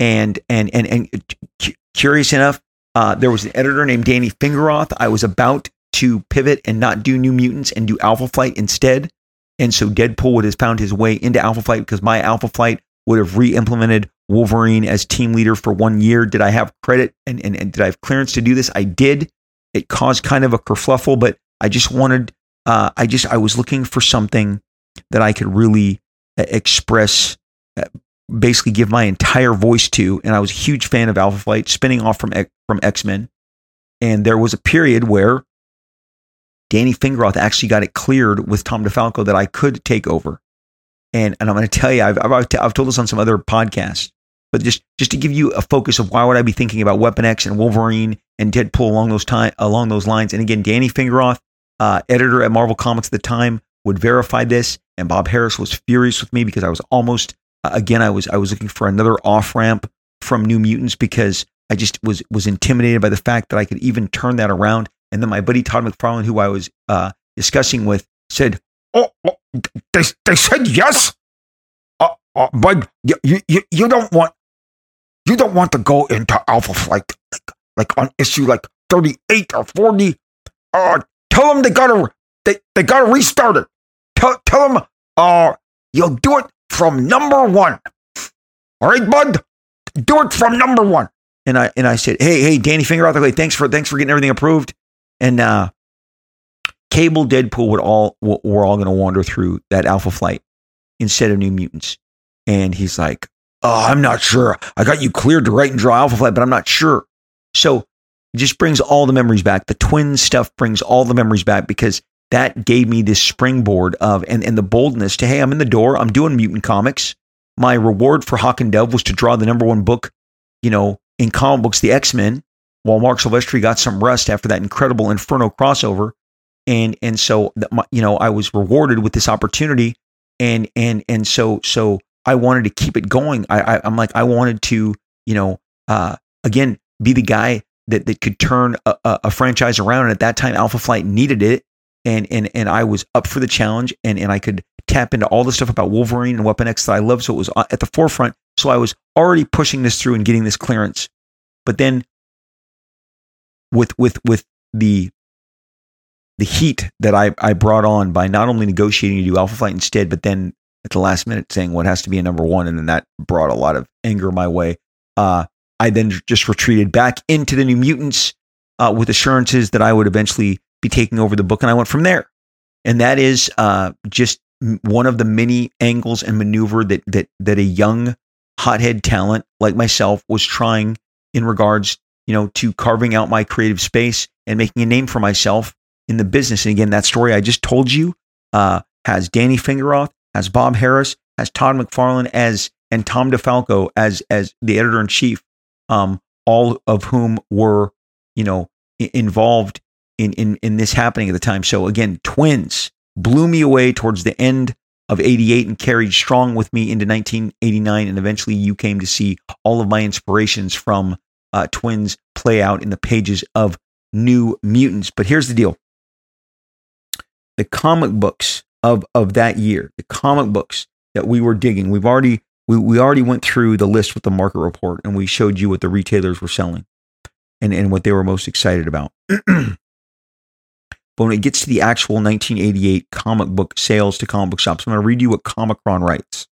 And, and, and, and uh, curious enough, Uh, there was an editor named Danny Fingeroth. I was about to pivot and not do New Mutants and do Alpha Flight instead. And so Deadpool would have found his way into Alpha Flight because my Alpha Flight would have re-implemented Wolverine as team leader for one year. Did I have credit and, and, and did I have clearance to do this? I did. It caused kind of a kerfluffle, but I just wanted, uh, I just, I was looking for something that I could really uh, express, uh, basically give my entire voice to. And I was a huge fan of Alpha Flight, spinning off from, from X Men. And there was a period where Danny Fingeroth actually got it cleared with Tom DeFalco that I could take over. And, and I'm going to tell you, I've, I've, I've told this on some other podcasts, but just, just to give you a focus of why would I be thinking about Weapon X and Wolverine and Deadpool along those time, along those lines. And again, Danny Fingeroth, uh, editor at Marvel Comics at the time, would verify this. And Bob Harras was furious with me because I was almost, uh, again, I was, I was looking for another off ramp from New Mutants because I just was, was intimidated by the fact that I could even turn that around and then my buddy Todd McFarlane, who I was uh, discussing with, said, "Oh, oh they, they said yes, uh, uh, but you, you you don't want you don't want to go into Alpha Flight like, like on issue like thirty eight or forty. Uh, tell them they gotta they, they gotta restart it. Tell tell them uh you'll do it from number one. All right, bud, do it from number one." And I and I said, "Hey, hey, Danny Fingeroth, okay, thanks for thanks for getting everything approved." And uh, Cable, Deadpool would all we're all going to wander through that Alpha Flight instead of New Mutants. And he's like, "Oh, I'm not sure. I got you cleared to write and draw Alpha Flight, but I'm not sure." So it just brings all the memories back. The twin stuff brings all the memories back because that gave me this springboard of and, and the boldness to hey, I'm in the door. I'm doing mutant comics. My reward for Hawk and Dove was to draw the number one book, you know, in comic books, the X Men while Marc Silvestri got some rest after that incredible Inferno crossover. And and so you know I was rewarded with this opportunity, and and and so so I wanted to keep it going. I, I am like I wanted to you know uh, again be the guy that that could turn a, a, franchise around. And at that time, Alpha Flight needed it, and and and I was up for the challenge, and and I could tap into all the stuff about Wolverine and Weapon X that I love. So it was uh, at the forefront. So I was already pushing this through and getting this clearance. But then with with with the the heat that I, I brought on by not only negotiating to do Alpha Flight instead, but then at the last minute saying what has to be a number one, and then that brought a lot of anger my way. Uh, I then just retreated back into the New Mutants uh, with assurances that I would eventually be taking over the book, and I went from there. And that is uh, just one of the many angles and maneuver that that that a young hothead talent like myself was trying in regards you know, to carving out my creative space and making a name for myself in the business. And again, that story I just told you uh, has Danny Fingeroth, has Bob Harras, has Todd McFarlane as and Tom DeFalco as as the editor in chief, um, all of whom were you know involved in in in this happening at the time. So again, twins blew me away towards the end of 88 and carried strong with me into 1989 and eventually you came to see all of my inspirations from uh, twins play out in the pages of New Mutants. But here's the deal the comic books of, of that year, the comic books that we were digging, we've already we, we already went through the list with the market report and we showed you what the retailers were selling and, and what they were most excited about. but when it gets to the actual 1988 comic book sales to comic book shops, I'm going to read you what Comichron writes.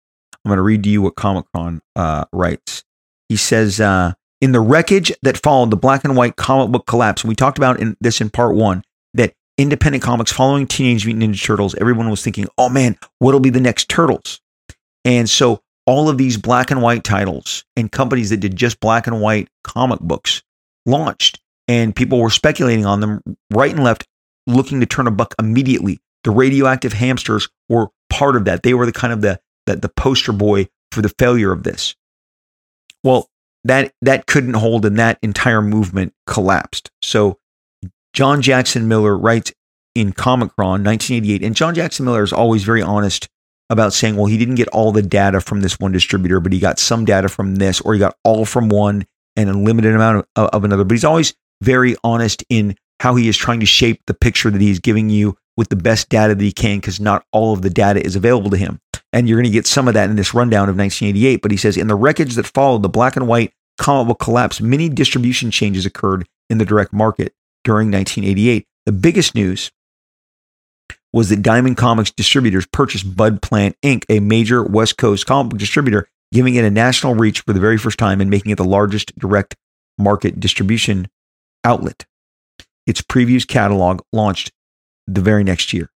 I'm going to read to you what Comichron uh, writes. He says, uh, in the wreckage that followed the black and white comic book collapse, and we talked about in this in part one, that independent comics following Teenage Mutant Ninja Turtles, everyone was thinking, oh man, what'll be the next Turtles? And so all of these black and white titles and companies that did just black and white comic books launched, and people were speculating on them right and left, looking to turn a buck immediately. The radioactive hamsters were part of that. They were the kind of the the, the poster boy for the failure of this. Well, that that couldn't hold and that entire movement collapsed. So John Jackson Miller writes in Comichron 1988 and John Jackson Miller is always very honest about saying well he didn't get all the data from this one distributor but he got some data from this or he got all from one and a limited amount of, of another but he's always very honest in how he is trying to shape the picture that he's giving you with the best data that he can because not all of the data is available to him and you're going to get some of that in this rundown of 1988. But he says, in the wreckage that followed the black and white comic will collapse, many distribution changes occurred in the direct market during 1988. The biggest news was that Diamond Comics distributors purchased Bud Plant Inc., a major West Coast comic book distributor, giving it a national reach for the very first time and making it the largest direct market distribution outlet. Its previous catalog launched the very next year.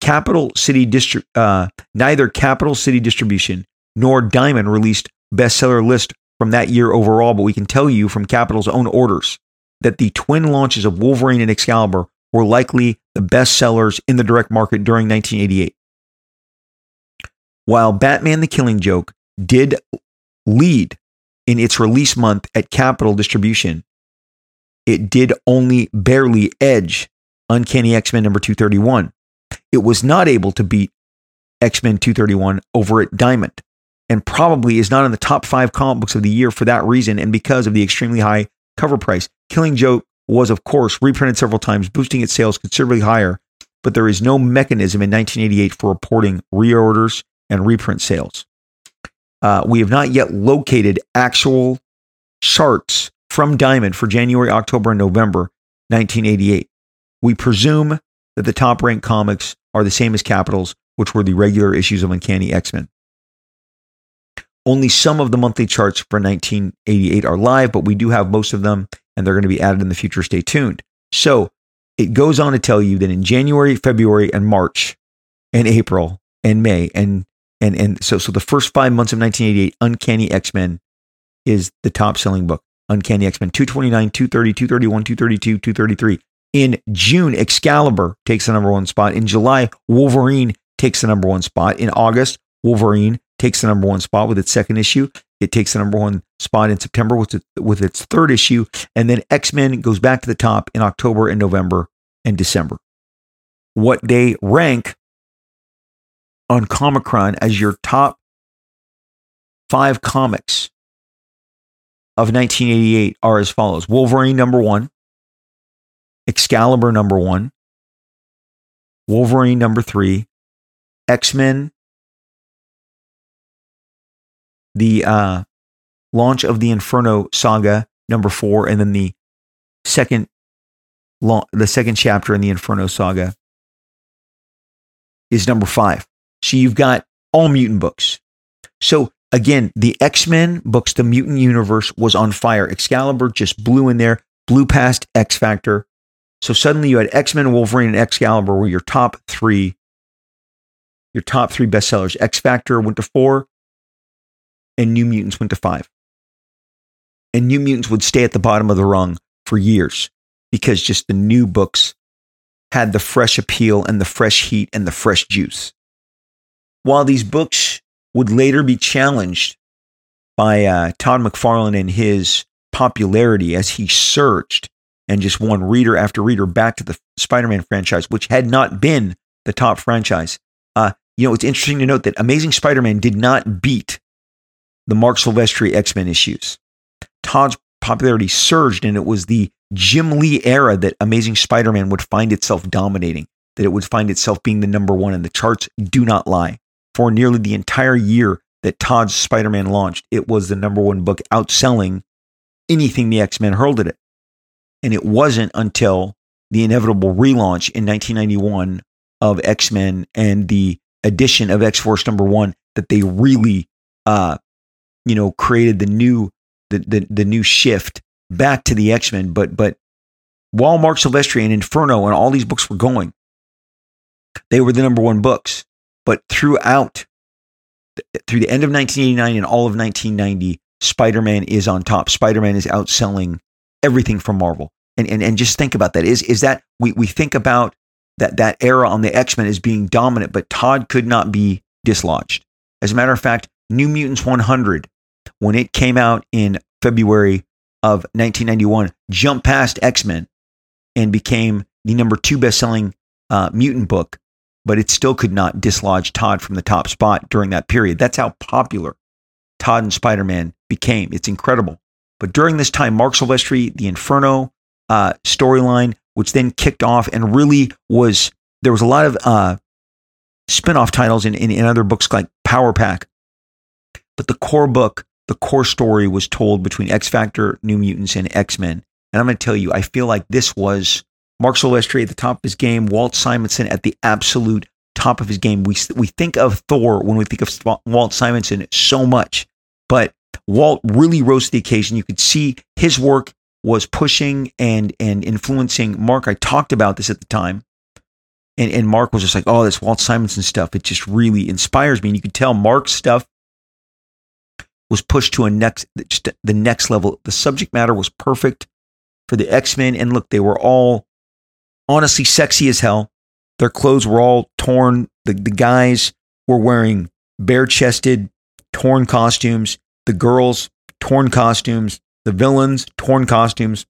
Capital City Distri- uh, neither Capital City Distribution nor Diamond released bestseller list from that year overall, but we can tell you from Capital's own orders that the twin launches of Wolverine and Excalibur were likely the best sellers in the direct market during 1988. While Batman the Killing Joke did lead in its release month at Capital Distribution, it did only barely edge Uncanny X Men number 231. It was not able to beat X Men 231 over at Diamond and probably is not in the top five comic books of the year for that reason and because of the extremely high cover price. Killing Joke was, of course, reprinted several times, boosting its sales considerably higher, but there is no mechanism in 1988 for reporting reorders and reprint sales. Uh, we have not yet located actual charts from Diamond for January, October, and November 1988. We presume that the top ranked comics are the same as Capitals, which were the regular issues of Uncanny X Men. Only some of the monthly charts for 1988 are live, but we do have most of them, and they're going to be added in the future. Stay tuned. So it goes on to tell you that in January, February, and March, and April, and May, and and and so so the first five months of 1988, Uncanny X Men is the top selling book. Uncanny X Men 229, 230, 231, 232, 233. In June, Excalibur takes the number one spot. In July, Wolverine takes the number one spot. In August, Wolverine takes the number one spot with its second issue. It takes the number one spot in September with, it, with its third issue. And then X Men goes back to the top in October and November and December. What they rank on Comichron as your top five comics of 1988 are as follows. Wolverine number one, Excalibur number one, Wolverine number three, X Men, the uh, launch of the Inferno saga number four, and then the second the second chapter in the Inferno saga is number five. So you've got all mutant books. So again, the X Men books, the mutant universe was on fire. Excalibur just blew in there, blew past X Factor, so suddenly you had X Men, Wolverine, and Excalibur were your top three, your top three bestsellers. X Factor went to four, and New Mutants went to five. And New Mutants would stay at the bottom of the rung for years because just the new books had the fresh appeal and the fresh heat and the fresh juice. While these books would later be challenged by uh, Todd McFarlane and his popularity as he searched and just won reader after reader back to the Spider Man franchise, which had not been the top franchise. Uh, you know, it's interesting to note that Amazing Spider Man did not beat the Marc Silvestri X Men issues. Todd's popularity surged, and it was the Jim Lee era that Amazing Spider Man would find itself dominating, that it would find itself being the number one, and the charts do not lie. For nearly the entire year that Todd's Spider Man launched, it was the number one book, outselling anything the X Men hurled at it. And it wasn't until the inevitable relaunch in 1991 of X Men and the addition of X Force number one that they really, uh, you know, created the new the, the the new shift back to the X Men. But but while Marc Silvestri and Inferno and all these books were going, they were the number one books. But throughout, through the end of 1989 and all of 1990, Spider Man is on top. Spider Man is outselling everything from Marvel. And, and, and just think about that. Is, is that we, we think about that, that era on the X Men as being dominant, but Todd could not be dislodged. As a matter of fact, New Mutants 100, when it came out in February of 1991, jumped past X Men and became the number two best selling uh, mutant book, but it still could not dislodge Todd from the top spot during that period. That's how popular Todd and Spider Man became. It's incredible. But during this time, Marc Silvestri, the Inferno uh, storyline, which then kicked off and really was, there was a lot of uh, spin off titles in, in, in other books like Power Pack. But the core book the core story was told between X Factor, New Mutants, and X Men. And I'm going to tell you, I feel like this was Marc Silvestri at the top of his game, Walt Simonson at the absolute top of his game. We we think of Thor when we think of Walt Simonson so much, but Walt really rose to the occasion. You could see his work was pushing and and influencing Marc. I talked about this at the time. And, and Marc was just like, oh, this Walt Simonson stuff, it just really inspires me. And you could tell Marc's stuff was pushed to a next the next level. The subject matter was perfect for the X-Men. And look, they were all honestly sexy as hell. Their clothes were all torn. The, the guys were wearing bare chested, torn costumes. The girls, torn costumes. The villains, torn costumes.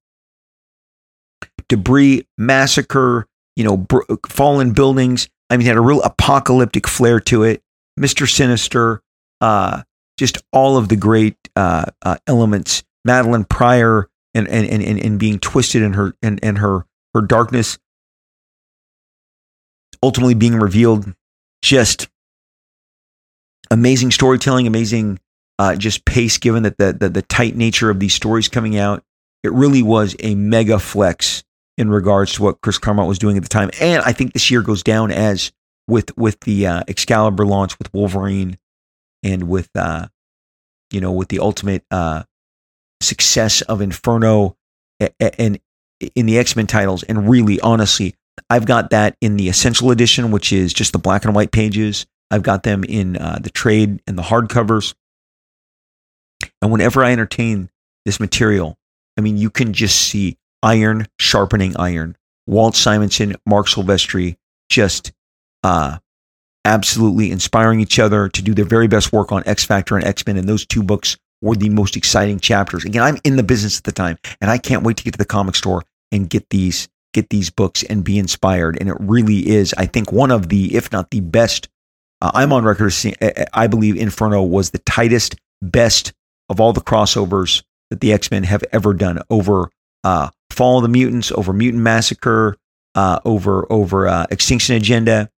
Debris, massacre, you know, br- fallen buildings. I mean, had a real apocalyptic flair to it. Mr. Sinister, uh, just all of the great uh, uh, elements. Madelyne Pryor and, and, and, and being twisted in her and, and her her darkness ultimately being revealed. Just amazing storytelling, amazing uh, just pace given that the, the the tight nature of these stories coming out. It really was a mega flex in regards to what Chris Claremont was doing at the time. And I think this year goes down as with with the uh, Excalibur launch with Wolverine and with uh, you know with the ultimate uh, success of Inferno and in the X Men titles. And really, honestly, I've got that in the Essential Edition, which is just the black and white pages. I've got them in uh, the trade and the hardcovers. And whenever I entertain this material, I mean, you can just see iron sharpening iron. Walt Simonson, Marc Silvestri, just uh, absolutely inspiring each other to do their very best work on X Factor and X Men. And those two books were the most exciting chapters. Again, I'm in the business at the time, and I can't wait to get to the comic store and get these get these books and be inspired. And it really is, I think, one of the, if not the best. Uh, I'm on record. I believe Inferno was the tightest, best of all the crossovers that the X Men have ever done over uh, Fall of the Mutants, over Mutant Massacre, uh, over over uh, Extinction Agenda,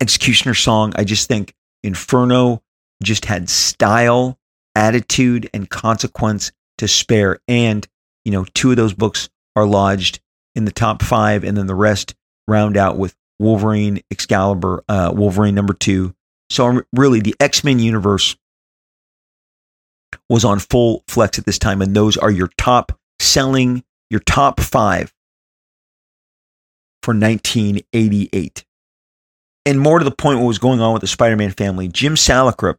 Executioner Song. I just think Inferno just had style, attitude, and consequence to spare. And you know, two of those books are lodged in the top five, and then the rest round out with Wolverine, Excalibur, uh, Wolverine number two. So really, the X Men universe was on full flex at this time, and those are your top selling, your top five for 1988. And more to the point, what was going on with the Spider Man family, Jim Salicrup,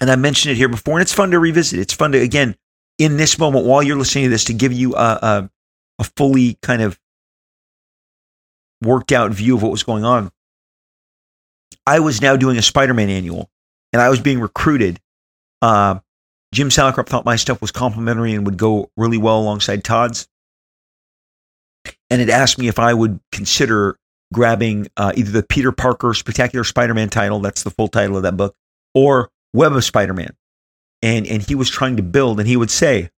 and I mentioned it here before, and it's fun to revisit. It's fun to, again, in this moment while you're listening to this, to give you a, a, a fully kind of worked out view of what was going on. I was now doing a Spider Man annual, and I was being recruited uh, Jim Salicrup thought my stuff was complimentary and would go really well alongside Todd's. And it asked me if I would consider grabbing uh, either the Peter Parker Spectacular Spider Man title, that's the full title of that book, or Web of Spider Man. And, and he was trying to build, and he would say,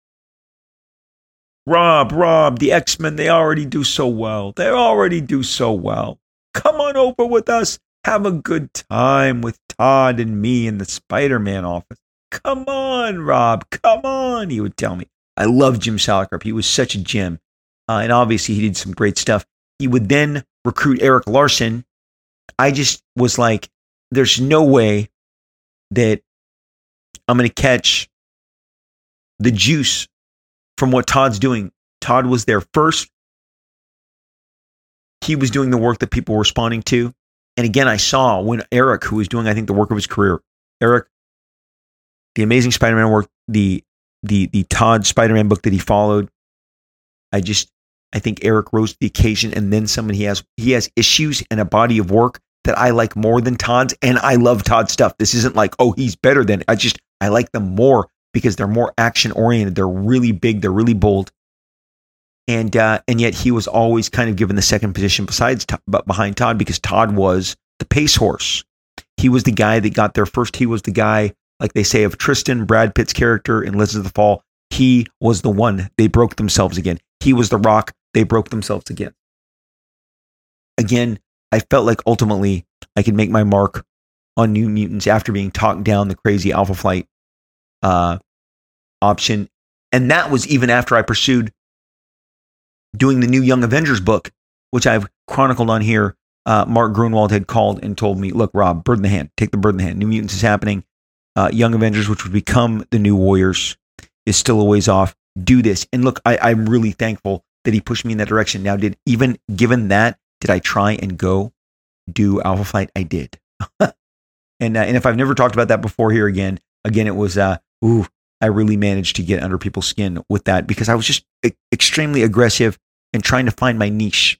Rob, Rob, the X Men, they already do so well. They already do so well. Come on over with us. Have a good time with Todd and me in the Spider Man office. Come on, Rob. Come on. He would tell me. I love Jim Salicrup. He was such a gem. Uh, and obviously, he did some great stuff. He would then recruit Erik Larsen. I just was like, there's no way that I'm going to catch the juice from what Todd's doing. Todd was there first. He was doing the work that people were responding to. And again, I saw when Erik, who was doing, I think, the work of his career, Erik, the Amazing Spider-Man work, the the the Todd Spider-Man book that he followed. I just I think Erik rose to the occasion, and then someone he has he has issues and a body of work that I like more than Todd's, and I love Todd's stuff. This isn't like oh he's better than I just I like them more because they're more action oriented. They're really big. They're really bold. And uh, and yet he was always kind of given the second position besides but behind Todd because Todd was the pace horse. He was the guy that got there first. He was the guy like they say of Tristan, Brad Pitt's character in Legends of the Fall, he was the one. They broke themselves again. He was the rock. They broke themselves again. Again, I felt like ultimately I could make my mark on New Mutants after being talked down the crazy Alpha Flight uh, option. And that was even after I pursued doing the new Young Avengers book, which I've chronicled on here. Uh, Mark Gruenwald had called and told me, look, Rob, bird in the hand, take the bird in the hand. New Mutants is happening. Uh, Young Avengers, which would become the new Warriors, is still a ways off. Do this. And look, I, I'm really thankful that he pushed me in that direction. Now, did even given that, did I try and go do Alpha Flight? I did. and uh, and if I've never talked about that before here again, again it was uh ooh, I really managed to get under people's skin with that because I was just e- extremely aggressive and trying to find my niche.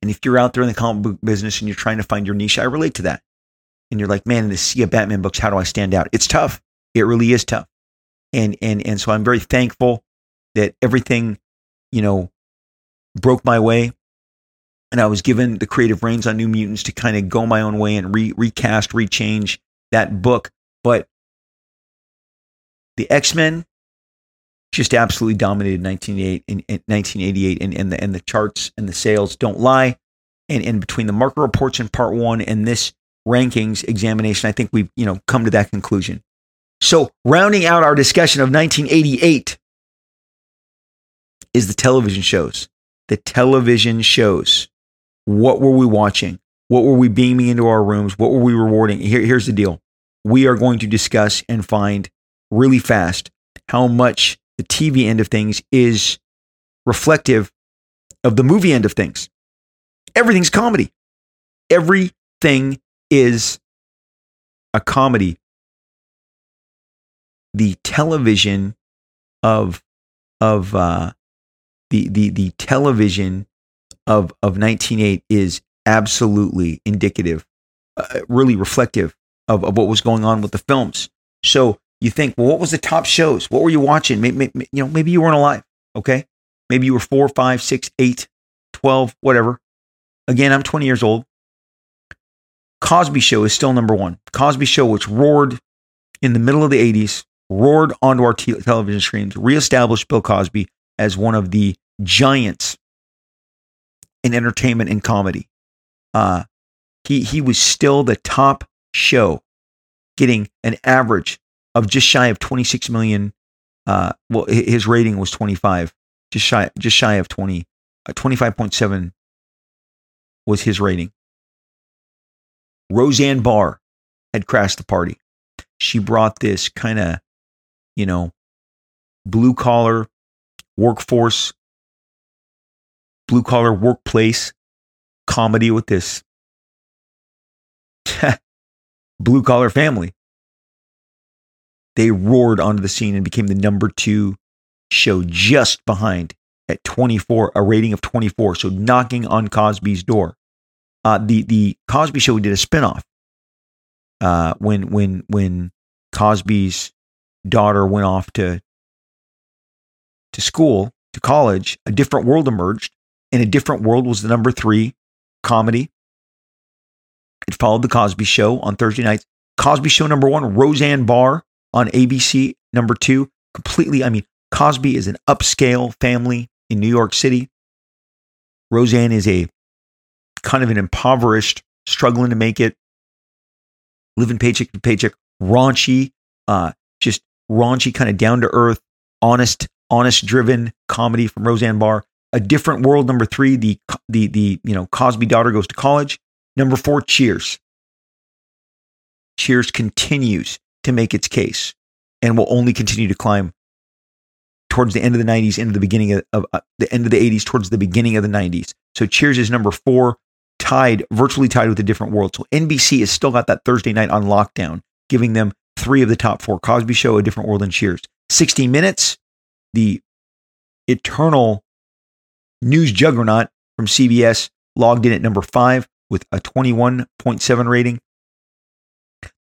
And if you're out there in the comic book business and you're trying to find your niche, I relate to that. And you're like, man, in the sea of Batman books, how do I stand out? It's tough. It really is tough. And and and so I'm very thankful that everything you know, broke my way. And I was given the creative reins on New Mutants to kind of go my own way and re- recast, rechange that book. But the X Men just absolutely dominated 1988 and, 1988, and, and the and the charts and the sales don't lie. And and between the market reports in part one and this rankings examination, I think we've you know come to that conclusion. So rounding out our discussion of 1988, is the television shows. The television shows. What were we watching? What were we beaming into our rooms? What were we rewarding? Here, here's the deal. We are going to discuss and find really fast how much the TV end of things is reflective of the movie end of things. Everything's comedy. Everything is a comedy. The television of of uh, the the the television of of 1908 is absolutely indicative, uh, really reflective of, of what was going on with the films. So you think, well, what was the top shows? What were you watching? Maybe, you know, maybe you weren't alive. Okay, maybe you were four, five, six, eight, twelve, whatever. Again, I'm 20 years old. Cosby Show is still number one. Cosby Show, which roared in the middle of the 80s, roared onto our te- television screens, reestablished Bill Cosby as one of the giants in entertainment and comedy. Uh, he he was still the top show, getting an average of just shy of 26 million. Uh, well, his rating was 25, just shy just shy of 20, uh, 25.7 was his rating. Roseanne Barr had crashed the party. She brought this kind of, you know, blue collar workforce, blue collar workplace comedy with this blue collar family. They roared onto the scene and became the number two show just behind at 24, a rating of 24. So knocking on Cosby's door. Uh, the the Cosby Show did a spinoff uh, when when when Cosby's daughter went off to to school, to college, a different world emerged. And a different world was the number three comedy. It followed the Cosby Show on Thursday nights. Cosby Show number one, Roseanne Barr on ABC number two. Completely, I mean, Cosby is an upscale family in New York City. Roseanne is a kind of an impoverished, struggling to make it, living paycheck to paycheck, raunchy, uh, just raunchy, kind of down to earth, honest honest driven comedy from Roseanne Barr. A Different World, number three, the the the you know Cosby daughter goes to college. Number four, Cheers. Cheers continues to make its case and will only continue to climb towards the end of the 90s, into the beginning of, of uh, the end of the 80s, towards the beginning of the 90s. So Cheers is number four, tied, virtually tied with a different world. So NBC has still got that Thursday night on lockdown, giving them three of the top four Cosby Show, A Different World, and Cheers. 60 Minutes the eternal news juggernaut from CBS logged in at number five with a 21.7 rating.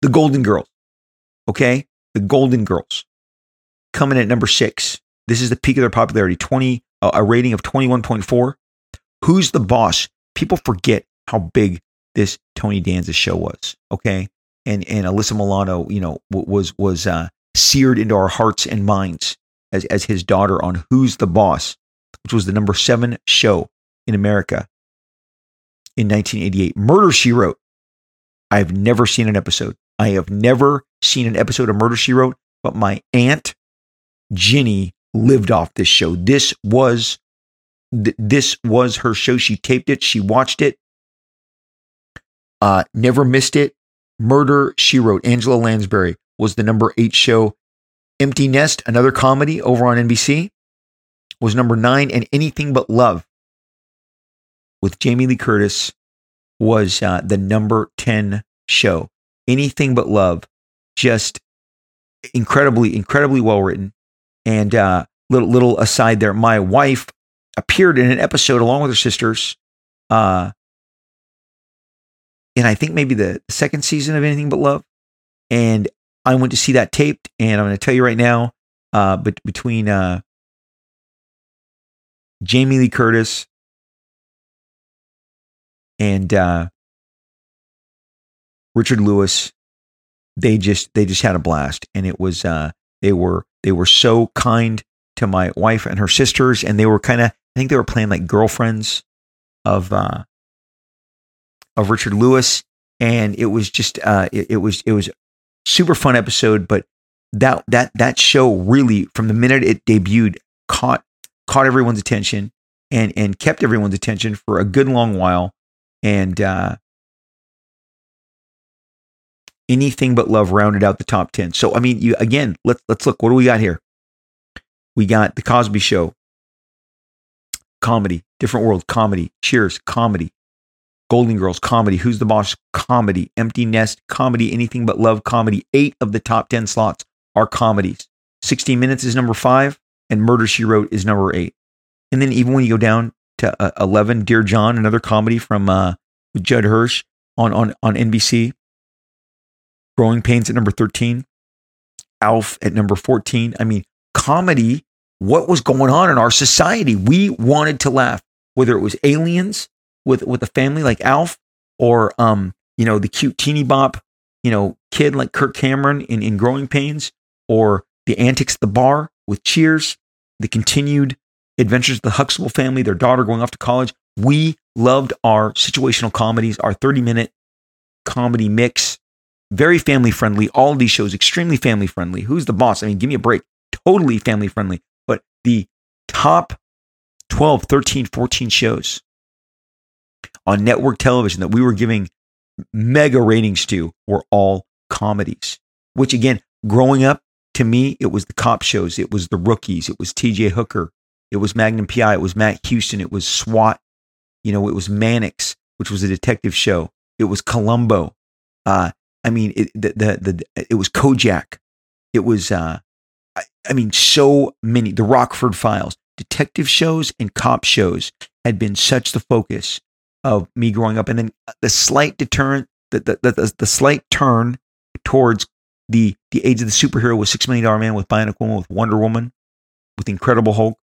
The Golden Girls, okay? The Golden Girls coming at number six. This is the peak of their popularity, 20, uh, a rating of 21.4. Who's the boss? People forget how big this Tony Danza show was, okay? And and Alyssa Milano, you know, was was uh, seared into our hearts and minds as, as his daughter on Who's the Boss, which was the number seven show in America in 1988. Murder, She Wrote. I've never seen an episode. I have never seen an episode of Murder, She Wrote. but my aunt Ginny lived off this show. This was th- this was her show. She taped it. She watched it. Uh, never missed it. Murder, She Wrote. Angela Lansbury was the number eight show. Empty Nest, another comedy over on NBC, was number nine. And Anything But Love with Jamie Lee Curtis was uh, the number 10 show. Anything But Love, just incredibly, incredibly well written. And uh, little little aside there, my wife appeared in an episode along with her sisters uh, in I think maybe the second season of Anything But Love. And I went to see that taped, and I'm going to tell you right now, uh, but between uh, Jamie Lee Curtis and uh, Richard Lewis, they just they just had a blast, and it was uh, they were they were so kind to my wife and her sisters, and they were kind of I think they were playing like girlfriends of uh, of Richard Lewis, and it was just uh, it, it was it was super fun episode. But that that that show really, from the minute it debuted, caught caught everyone's attention and and kept everyone's attention for a good long while. And uh, anything but love rounded out the top ten. So I mean, you again, let's let's look. What do we got here? We got the Cosby Show, comedy, different world, comedy, Cheers, comedy, Golden Girls, comedy, Who's the Boss, comedy, Empty Nest, comedy, Anything But Love, comedy. Eight of the top 10 slots are comedies. 60 Minutes is number five, and Murder She Wrote is number eight. And then even when you go down to uh, 11, Dear John, another comedy from uh, Judd Hirsch on, on, on NBC. Growing Pains at number 13. Alf at number 14. I mean, comedy, what was going on in our society? We wanted to laugh, whether it was aliens, with with a family like Alf or um you know the cute teeny bop you know kid like Kirk Cameron in in Growing Pains or the antics at the bar with Cheers, the continued adventures of the Huxtable family, their daughter going off to college. We loved our situational comedies, our 30 minute comedy mix, very family friendly. All these shows extremely family friendly. Who's the boss? I mean, give me a break. Totally family friendly. But the top 12, 13, 14 shows on network television that we were giving mega ratings to were all comedies, which again, growing up, to me, it was the cop shows, it was the rookies, it was TJ Hooker, it was Magnum PI, it was Matt Houston, it was SWAT, you know, it was Mannix, which was a detective show, it was Columbo. Uh, I mean, it, the, the, the, it was Kojak. It was, uh, I, I mean, so many, the Rockford Files, detective shows and cop shows had been such the focus of me growing up, and then the slight deterrent, the the, the, the slight turn towards the the age of the superhero was Six Million Dollar Man with Bionic Woman, with Wonder Woman, with Incredible Hulk.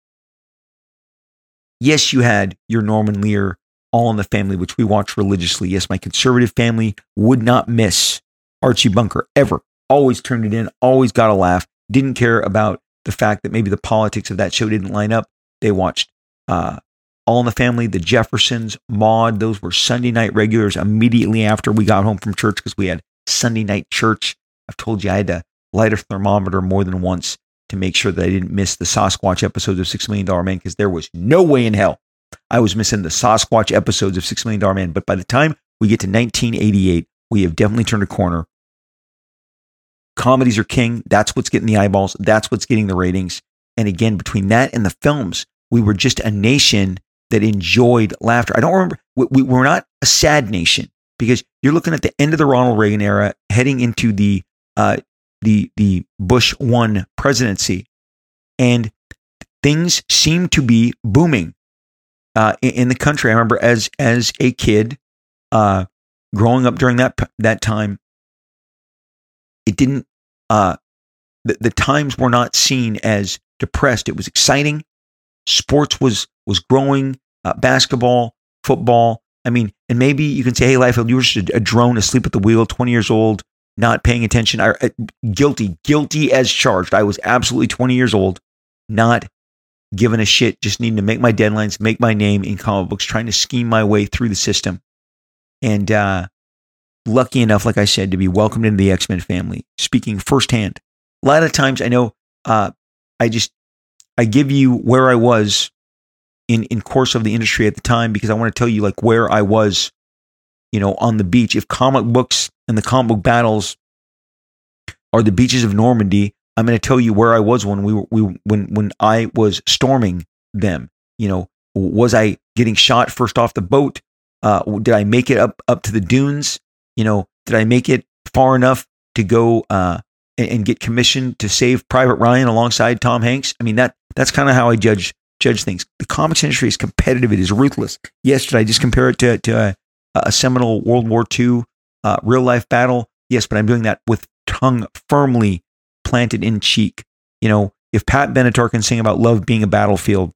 Yes, you had your Norman Lear All in the Family, which we watched religiously. Yes, my conservative family would not miss Archie Bunker ever. Always turned it in, always got a laugh. Didn't care about the fact that maybe the politics of that show didn't line up. They watched uh, all in the Family, The Jeffersons, Maude. Those were Sunday night regulars immediately after we got home from church because we had Sunday night church. I've told you I had to light a thermometer more than once to make sure that I didn't miss the Sasquatch episodes of Six Million Dollar Man because there was no way in hell I was missing the Sasquatch episodes of Six Million Dollar Man. But by the time we get to 1988, we have definitely turned a corner. Comedies are king. That's what's getting the eyeballs. That's what's getting the ratings. And again, between that and the films, we were just a nation that enjoyed laughter. I don't remember, we, we, we're not a sad nation because you're looking at the end of the Ronald Reagan era, heading into the uh, the the Bush one presidency, and things seem to be booming uh, in, in, the country. I remember as as a kid, uh, growing up during that that time, it didn't. Uh, the, the times were not seen as depressed. It was exciting. Sports was was growing, uh, basketball, football. I mean, and maybe you can say, hey, Liefeld, you were just a, a, drone asleep at the wheel, 20 years old, not paying attention. I, uh, guilty, guilty as charged. I was absolutely 20 years old, not giving a shit, just needing to make my deadlines, make my name in comic books, trying to scheme my way through the system. And uh, lucky enough, like I said, to be welcomed into the X Men family, speaking firsthand, a lot of times I know uh, I just I give you where I was in in course of the industry at the time because I want to tell you like where I was, you know, on the beach. If comic books and the comic book battles are the beaches of Normandy, I'm going to tell you where I was when we were we when when I was storming them. You know, was I getting shot first off the boat? Uh, did I make it up up to the dunes? You know, did I make it far enough to go uh, and, and, get commissioned to save Private Ryan alongside Tom Hanks? I mean that that's kind of how I judge judge things. The comics industry is competitive; it is ruthless. Yes, did I just compare it to to a, a seminal World War II uh, real life battle? Yes, but I'm doing that with tongue firmly planted in cheek. You know, if Pat Benatar can sing about love being a battlefield,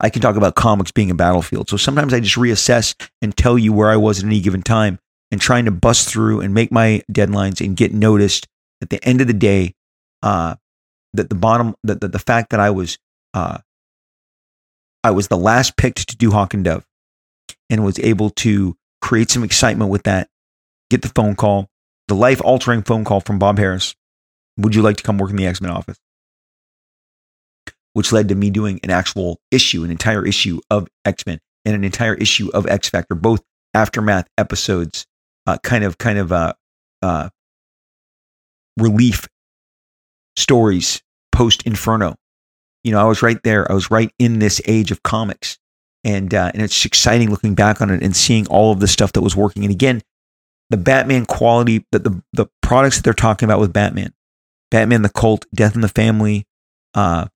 I can talk about comics being a battlefield. So sometimes I just reassess and tell you where I was at any given time and trying to bust through and make my deadlines and get noticed. At the end of the day, uh, that the bottom, that the, the fact that I was, uh, I was the last picked to do Hawk and Dove and was able to create some excitement with that. Get the phone call, the life altering phone call from Bob Harras. Would you like to come work in the X Men office? Which led to me doing an actual issue, an entire issue of X Men and an entire issue of X Factor, both aftermath episodes, uh, kind of, kind of, uh, uh, relief stories post Inferno. You know, I was right there. I was right in this age of comics, and uh, and it's exciting looking back on it and seeing all of the stuff that was working. And again, the Batman quality, the, the, the products that they're talking about with Batman, Batman the Cult, Death in the Family, uh,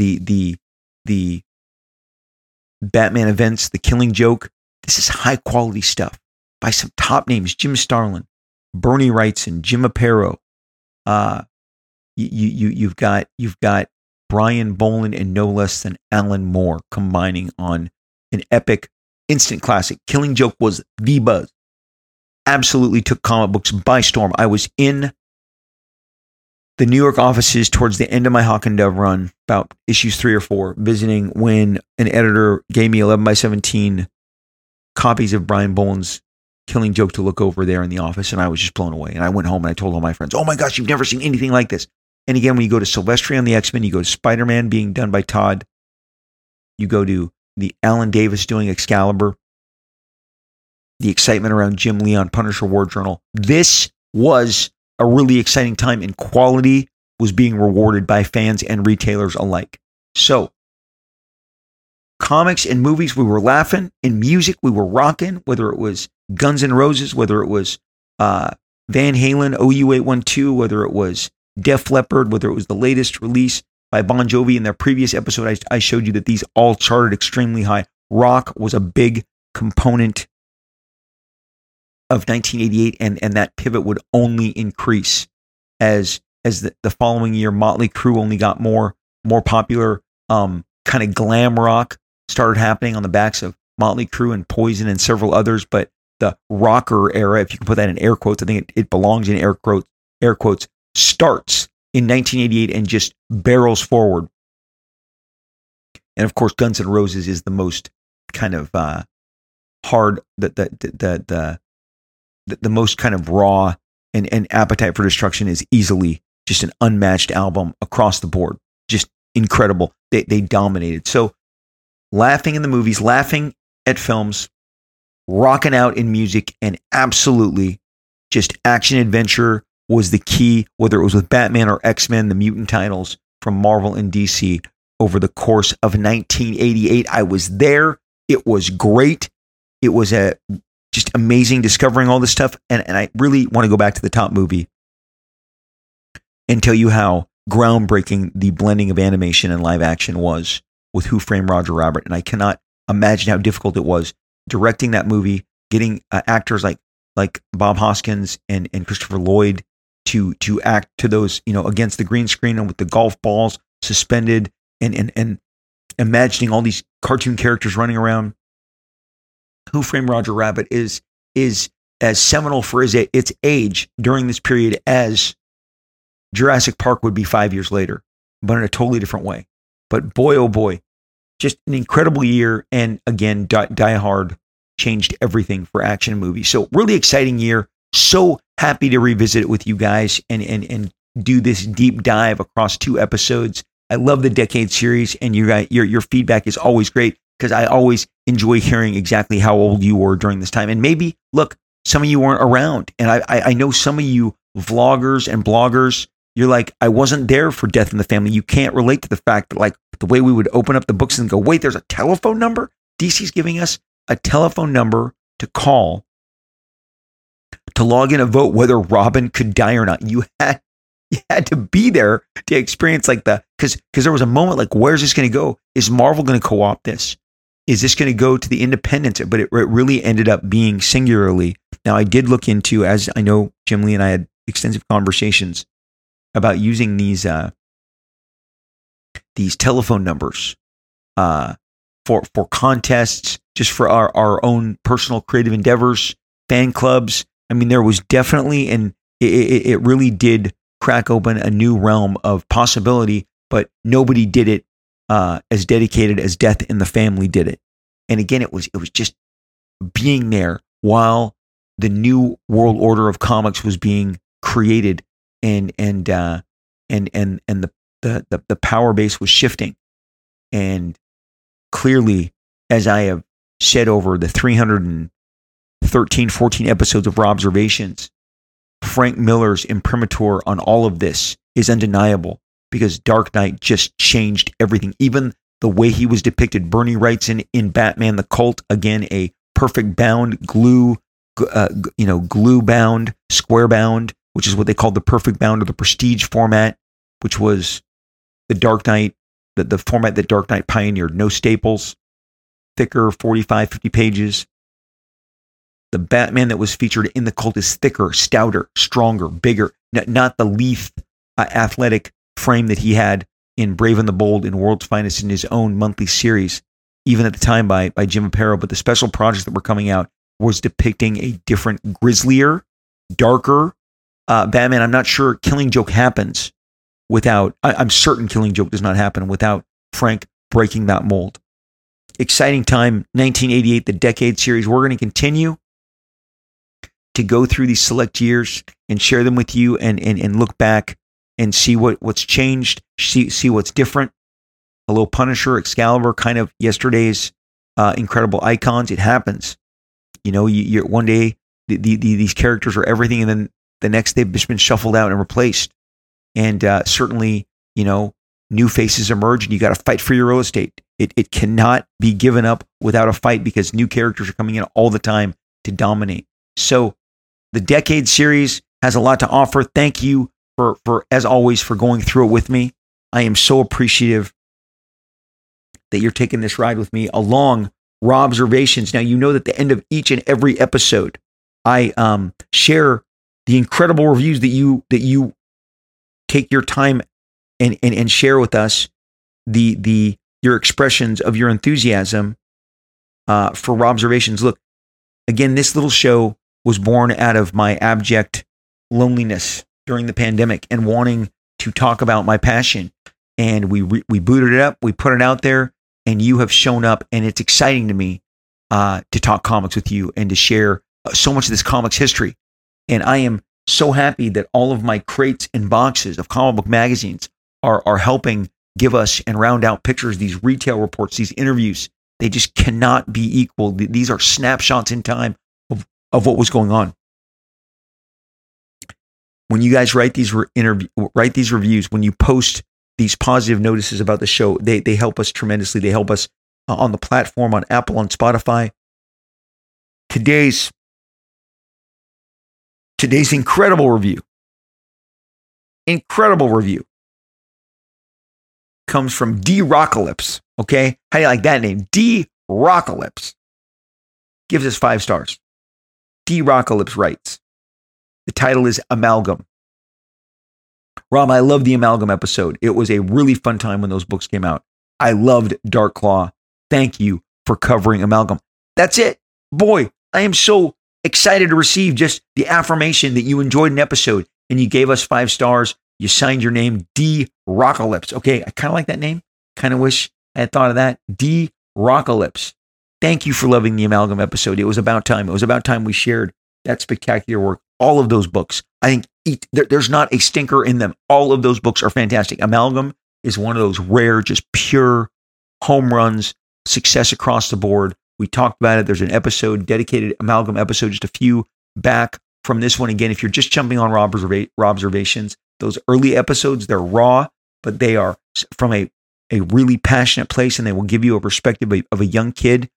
the the the Batman events, the Killing Joke. This is high quality stuff by some top names: Jim Starlin, Bernie Wrightson, Jim Aparo. Uh, you you you've got you've got Brian Bolland and no less than Alan Moore combining on an epic instant classic. Killing Joke was the buzz. Absolutely took comic books by storm. I was in the New York offices towards the end of my Hawk and Dove run, about issues three or four, visiting when an editor gave me 11 by 17 copies of Brian Bolland's Killing Joke to look over there in the office, and I was just blown away. And I went home and I told all my friends, "Oh my gosh, you've never seen anything like this." And again, when you go to Silvestri on the X Men, you go to Spider Man being done by Todd, you go to the Alan Davis doing Excalibur, the excitement around Jim Lee on Punisher War Journal. This was a really exciting time, and quality was being rewarded by fans and retailers alike. So, comics and movies, we were laughing. In music, we were rocking, whether it was Guns N' Roses, whether it was uh, Van Halen, OU812, whether it was Def Leppard, whether it was the latest release by Bon Jovi. In their previous episode, I, I showed you that these all charted extremely high. Rock was a big component of 1988, and, and that pivot would only increase as as the, the following year, Motley Crue only got more more popular. Um, kind of glam rock started happening on the backs of Motley Crue and Poison and several others. But the rocker era, if you can put that in air quotes, I think it, it belongs in air quotes. Air quotes starts in 1988 and just barrels forward. And of course, Guns N' Roses is the most kind of uh, hard, the the the the the, the most kind of raw and, and appetite for destruction is easily just an unmatched album across the board. Just incredible. They they dominated. So laughing in the movies, laughing at films, rocking out in music, and absolutely just action adventure was the key, whether it was with Batman or X Men, the mutant titles from Marvel and DC over the course of 1988. I was there. It was great. It was a just amazing discovering all this stuff. And, and I really want to go back to the top movie and tell you how groundbreaking the blending of animation and live action was with Who Framed Roger Rabbit. And I cannot imagine how difficult it was directing that movie, getting uh, actors like like Bob Hoskins and, and Christopher Lloyd to to act to those you know against the green screen and with the golf balls suspended and and and imagining all these cartoon characters running around. Who Framed Roger Rabbit is is as seminal for his, its age during this period as Jurassic Park would be five years later, but in a totally different way. But boy, oh boy, just an incredible year. And again, Die, Die Hard changed everything for action movies. So really exciting year. So happy to revisit it with you guys and and and do this deep dive across two episodes. I love the decade series, and you guys, your your feedback is always great because I always enjoy hearing exactly how old you were during this time. And maybe look, some of you weren't around, and I I, I know some of you vloggers and bloggers. You're like, I wasn't there for Death in the Family. You can't relate to the fact that like the way we would open up the books and go, wait, there's a telephone number. DC's giving us a telephone number to call to log in a vote whether Robin could die or not. You had you had to be there to experience like the because because there was a moment like where's this going to go? Is Marvel going to co-opt this? Is this going to go to the independents? But it, it really ended up being singularly. Now I did look into as I know Jim Lee and I had extensive conversations about using these uh, these telephone numbers uh, for for contests, just for our our own personal creative endeavors, fan clubs. I mean, there was definitely and it, it, it really did crack open a new realm of possibility, but nobody did it uh, as dedicated as Death in the Family did it. And again, it was it was just being there while the new world order of comics was being created, and and uh, and and and the, the the the power base was shifting, and clearly, as I have said over the 313, 14 episodes of Observations, Frank Miller's imprimatur on all of this is undeniable because Dark Knight just changed everything. Even the way he was depicted. Bernie Wrightson in Batman the Cult again a perfect bound glue, uh, you know, glue bound, square bound, which is what they called the perfect bound or the prestige format, which was the Dark Knight, the, the format that Dark Knight pioneered. No staples, thicker, 45, 50 pages. The Batman that was featured in the cult is thicker, stouter, stronger, bigger, not the Leaf uh, athletic frame that he had in Brave and the Bold in World's Finest in his own monthly series, even at the time by, by Jim Aparo. But the special projects that were coming out was depicting a different, grislier, darker uh, Batman. I'm not sure Killing Joke happens without, I, I'm certain Killing Joke does not happen without Frank breaking that mold. Exciting time, 1988, the Decade series. We're going to continue to go through these select years and share them with you and, and, and look back and see what, what's changed, see, see what's different. Hello, Punisher, Excalibur, kind of yesterday's uh, incredible icons. It happens. You know, you, you're one day the, the, the, these characters are everything, and then the next they've just been shuffled out and replaced. And uh, certainly, you know, new faces emerge, and you got to fight for your real estate. It, it cannot be given up without a fight because new characters are coming in all the time to dominate. So the Decade series has a lot to offer. Thank you for, for as always, for going through it with me. I am so appreciative that you're taking this ride with me along observations Now, you know that at the end of each and every episode, I um, share the incredible reviews that you that you take your time and, and and share with us the the your expressions of your enthusiasm uh, for observations. Look, again, this little show was born out of my abject loneliness during the pandemic and wanting to talk about my passion. And we we booted it up, we put it out there, and you have shown up, and it's exciting to me uh, to talk comics with you and to share uh, so much of this comics history. And I am so happy that all of my crates and boxes of comic book magazines are are helping give us and round out pictures, these retail reports, these interviews. They just cannot be equal. These are snapshots in time of, of what was going on. When you guys write these re- interview, write these reviews, when you post these positive notices about the show, they they help us tremendously. They help us uh, on the platform on Apple, on Spotify. Today's today's incredible review, incredible review, comes from D Rockalypse. Okay, how do you like that name? D Rockalypse gives us five stars. D Rockalypse writes, the title is Amalgam. Rob, I love the Amalgam episode. It was a really fun time when those books came out. I loved Dark Claw. Thank you for covering Amalgam. That's it. Boy, I am so excited to receive just the affirmation that you enjoyed an episode and you gave us five stars. You signed your name, D Rockalypse. Okay, I kind of like that name. Kind of wish I had thought of that. D Rockalypse. Thank you for loving the Amalgam episode. It was about time. It was about time we shared that spectacular work all of those books. I think eat, there, there's not a stinker in them. All of those books are fantastic. Amalgam is one of those rare, just pure home runs, success across the board. We talked about it. There's an episode dedicated amalgam episode, just a few back from this one. Again, if you're just jumping on Rob observations, those early episodes, they're raw, but they are from a, a really passionate place and they will give you a perspective of a young kid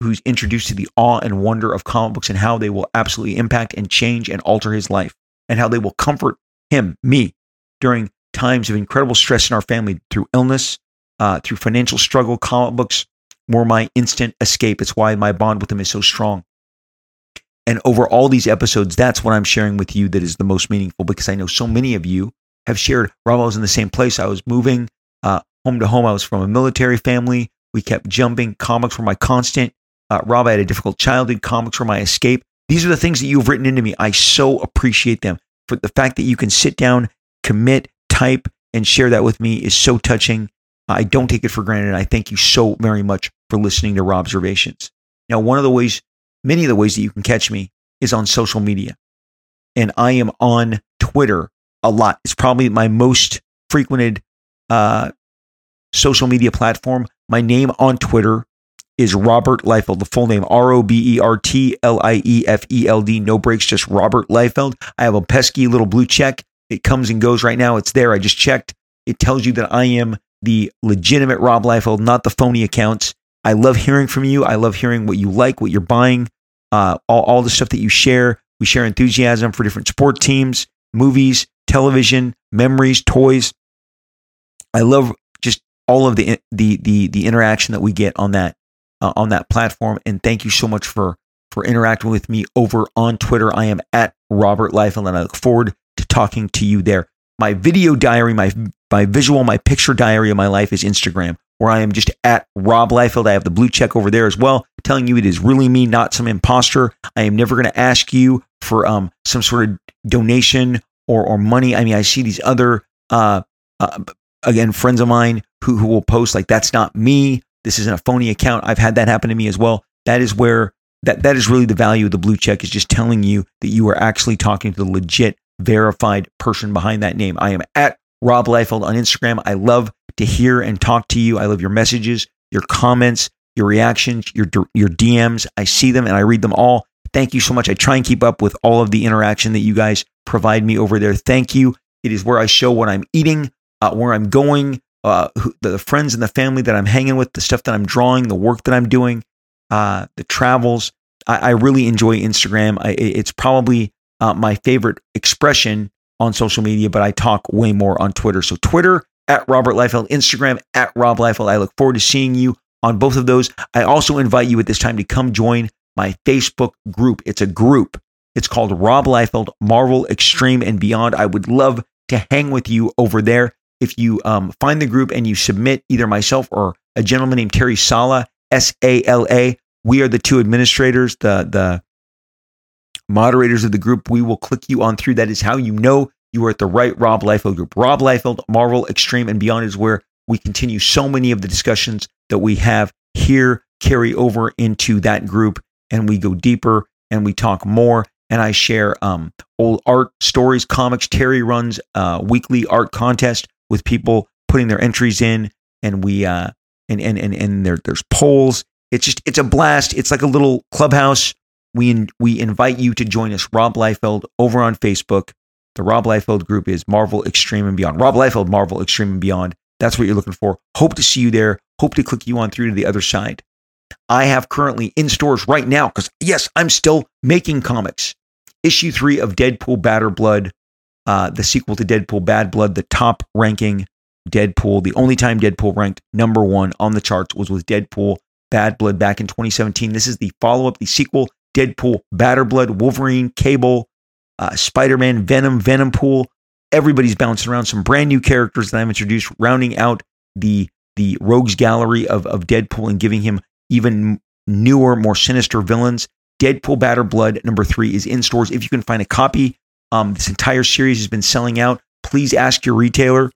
who's introduced to the awe and wonder of comic books and how they will absolutely impact and change and alter his life and how they will comfort him, me, during times of incredible stress in our family through illness, uh, through financial struggle. Comic books were my instant escape. It's why my bond with him is so strong. And over all these episodes, that's what I'm sharing with you that is the most meaningful because I know so many of you have shared. Rob, I was in the same place. I was moving uh, home to home. I was from a military family. We kept jumping. Comics were my constant. Uh, Rob, I had a difficult childhood. Comics were my escape. These are the things that you've written into me. I so appreciate them. For the fact that you can sit down, commit, type, and share that with me is so touching. I don't take it for granted. I thank you so very much for listening to Rob's observations. Now, one of the ways, many of the ways that you can catch me is on social media. And I am on Twitter a lot. It's probably my most frequented uh, social media platform. My name on Twitter is Robert Liefeld. The full name R O B E R T L I E F E L D. No breaks, just Robert Liefeld. I have a pesky little blue check. It comes and goes right now. It's there. I just checked. It tells you that I am the legitimate Rob Liefeld, not the phony accounts. I love hearing from you. I love hearing what you like, what you're buying, uh, all, all the stuff that you share. We share enthusiasm for different sport teams, movies, television, memories, toys. I love just all of the the the the interaction that we get on that uh, on that platform. And thank you so much for for interacting with me over on Twitter. I am at Robert Liefeld, and I look forward to talking to you there. My video diary, my my visual, my picture diary of my life is Instagram, where I am just at Rob Liefeld. I have the blue check over there as well, telling you it is really me, not some imposter. I am never going to ask you for um some sort of donation or or money. I mean, I see these other uh, uh again friends of mine who who will post like that's not me. This isn't a phony account. I've had that happen to me as well. That is where that that is really the value of the blue check is just telling you that you are actually talking to the legit verified person behind that name. I am at Rob Liefeld on Instagram. I love to hear and talk to you. I love your messages, your comments, your reactions, your your DMs. I see them and I read them all. Thank you so much. I try and keep up with all of the interaction that you guys provide me over there. Thank you. It is where I show what I'm eating, uh, where I'm going, uh, the friends and the family that I'm hanging with, the stuff that I'm drawing, the work that I'm doing, uh, the travels. I, I, really enjoy Instagram. I, it's probably uh, my favorite expression on social media, but I talk way more on Twitter. So Twitter at Robert Liefeld, Instagram at Rob Liefeld. I look forward to seeing you on both of those. I also invite you at this time to come join my Facebook group. It's a group. It's called Rob Liefeld Marvel Extreme and Beyond. I would love to hang with you over there if you um, find the group and you submit either myself or a gentleman named Terry Sala, S A L A, we are the two administrators, the the moderators of the group. We will click you on through. That is how you know you are at the right Rob Liefeld group. Rob Liefeld, Marvel Extreme and Beyond is where we continue so many of the discussions that we have here carry over into that group, and we go deeper and we talk more. And I share um, old art stories, comics. Terry runs a weekly art contest with people putting their entries in, and we uh, and and and and there there's polls. It's just it's a blast. It's like a little clubhouse. We in, we invite you to join us, Rob Liefeld, over on Facebook. The Rob Liefeld group is Marvel Extreme and Beyond. Rob Liefeld, Marvel Extreme and Beyond. That's what you're looking for. Hope to see you there. Hope to click you on through to the other side. I have currently in stores right now because yes, I'm still making comics. Issue three of Deadpool Badder Blood uh, the sequel to Deadpool Bad Blood, the top ranking Deadpool. The only time Deadpool ranked number one on the charts was with Deadpool Bad Blood back in 2017. This is the follow up, the sequel Deadpool Badder Blood, Wolverine, Cable, uh, Spider Man, Venom, Venom Pool. Everybody's bouncing around some brand new characters that I've introduced, rounding out the the rogues gallery of, of Deadpool and giving him even newer, more sinister villains. Deadpool Badder Blood number three is in stores. If you can find a copy, um, this entire series has been selling out. Please ask your retailer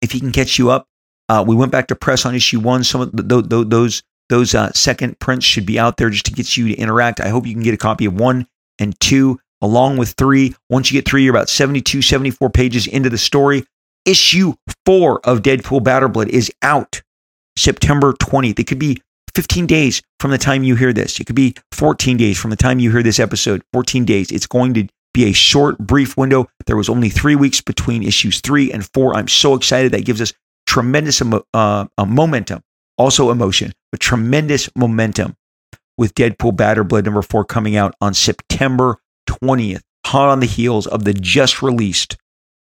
if he can catch you up. Uh, we went back to press on issue one. Some of the, the, those those uh, second prints should be out there just to get you to interact. I hope you can get a copy of one and two. along with three. Once you get three, you're about 72, 74 pages into the story. Issue four of Deadpool Badder Blood is out September 20th. It could be 15 days from the time you hear this. It could be 14 days from the time you hear this episode. 14 days. It's going to be a short, brief window. There was only three weeks between issues three and four. I'm so excited. That gives us tremendous uh, uh, momentum, also emotion, but tremendous momentum with Deadpool Badder Blood number four coming out on September 20th, hot on the heels of the just released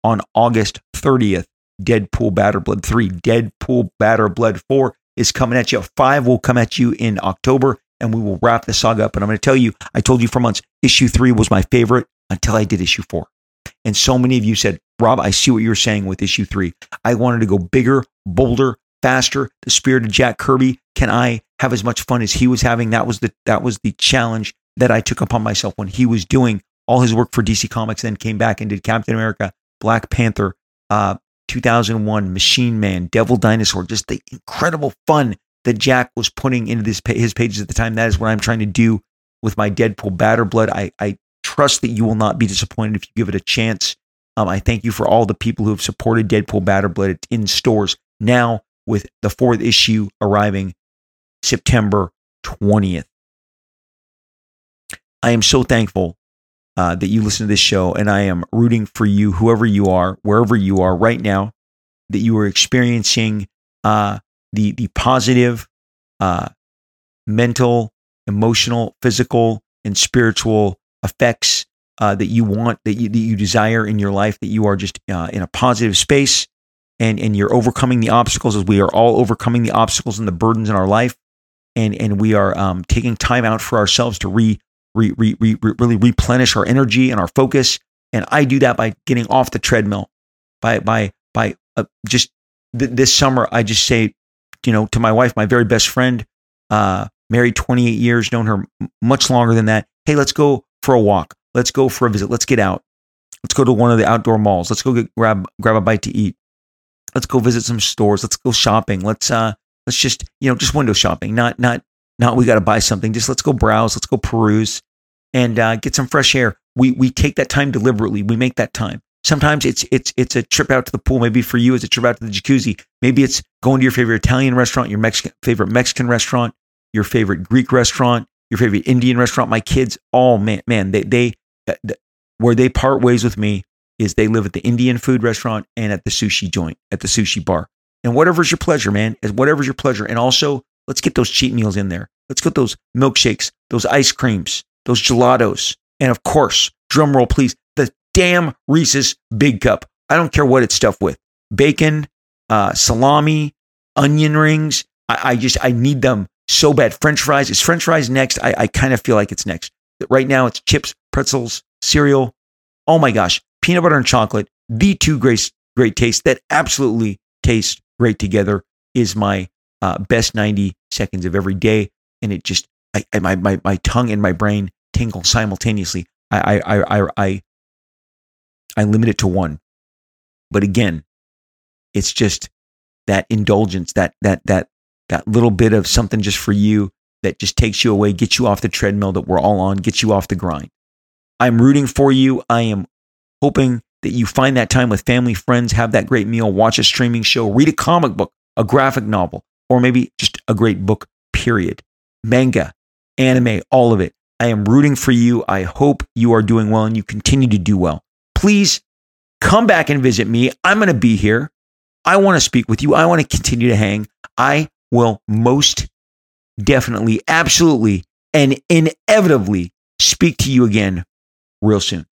on August 30th Deadpool Badder Blood 3. Deadpool Badder Blood 4 is coming at you. 5 will come at you in October, and we will wrap the saga up. And I'm going to tell you, I told you for months, issue 3 was my favorite until I did issue 4. And so many of you said, Rob, I see what you're saying with issue 3. I wanted to go bigger, bolder, faster. The spirit of Jack Kirby. Can I have as much fun as he was having? That was the that was the challenge that I took upon myself when he was doing all his work for DC Comics, then came back and did Captain America, Black Panther, uh, 2001, Machine Man, Devil Dinosaur, just the incredible fun that Jack was putting into this, his pages at the time. That is what I'm trying to do with my Deadpool Badder Blood. I, I trust that you will not be disappointed if you give it a chance. Um, I thank you for all the people who have supported Deadpool Badder Blood. It's in stores now with the fourth issue arriving September 20th. I am so thankful uh, that you listen to this show, and I am rooting for you, whoever you are, wherever you are right now, that you are experiencing uh, the the positive, uh, mental, emotional, physical, and spiritual effects uh, that you want, that you, that you desire in your life, that you are just uh, in a positive space, and and you're overcoming the obstacles as we are all overcoming the obstacles and the burdens in our life, and and we are um, taking time out for ourselves to re re, re, re, really replenish our energy and our focus. And I do that by getting off the treadmill, by by by uh, just th- this summer. I just say, you know, to my wife, my very best friend, uh, married 28 years, known her much longer than that. Hey, let's go for a walk. Let's go for a visit. Let's get out. Let's go to one of the outdoor malls. Let's go get, grab grab a bite to eat. Let's go visit some stores. Let's go shopping. Let's uh let's just you know just window shopping. Not not not we got to buy something. Just let's go browse. Let's go peruse and uh, get some fresh air. We we take that time deliberately. We make that time. Sometimes it's it's it's a trip out to the pool. Maybe for you, it's a trip out to the jacuzzi. Maybe it's going to your favorite Italian restaurant, your Mexican favorite Mexican restaurant, your favorite Greek restaurant, your favorite Indian restaurant. My kids, all man, man, they they uh, where they part ways with me is they live at the Indian food restaurant and at the sushi joint, at the sushi bar. And whatever's your pleasure, man, whatever's your pleasure. And also, let's get those cheat meals in there. Let's get those milkshakes, those ice creams, those gelatos, and of course, drum roll please, the damn Reese's Big Cup. I don't care what it's stuffed with bacon, uh, salami, onion rings. I, I, just, I need them so bad. French fries. Is French fries next? I, I kind of feel like it's next. Right now, it's chips, pretzels, cereal. Oh my gosh, peanut butter and chocolate, the two great, great tastes that absolutely taste great together is my uh, best 90 seconds of every day. And it just, I, I, my, my, my tongue and my brain tingle simultaneously. I, I, I, I, I limit it to one. But again, it's just that indulgence, that, that, that, that little bit of something just for you that just takes you away, gets you off the treadmill that we're all on, gets you off the grind. I'm rooting for you. I am hoping that you find that time with family, friends, have that great meal, watch a streaming show, read a comic book, a graphic novel, or maybe just a great book, period. Manga, anime, all of it. I am rooting for you. I hope you are doing well and you continue to do well. Please come back and visit me. I'm going to be here. I want to speak with you. I want to continue to hang. I will most definitely, absolutely, and inevitably speak to you again real soon.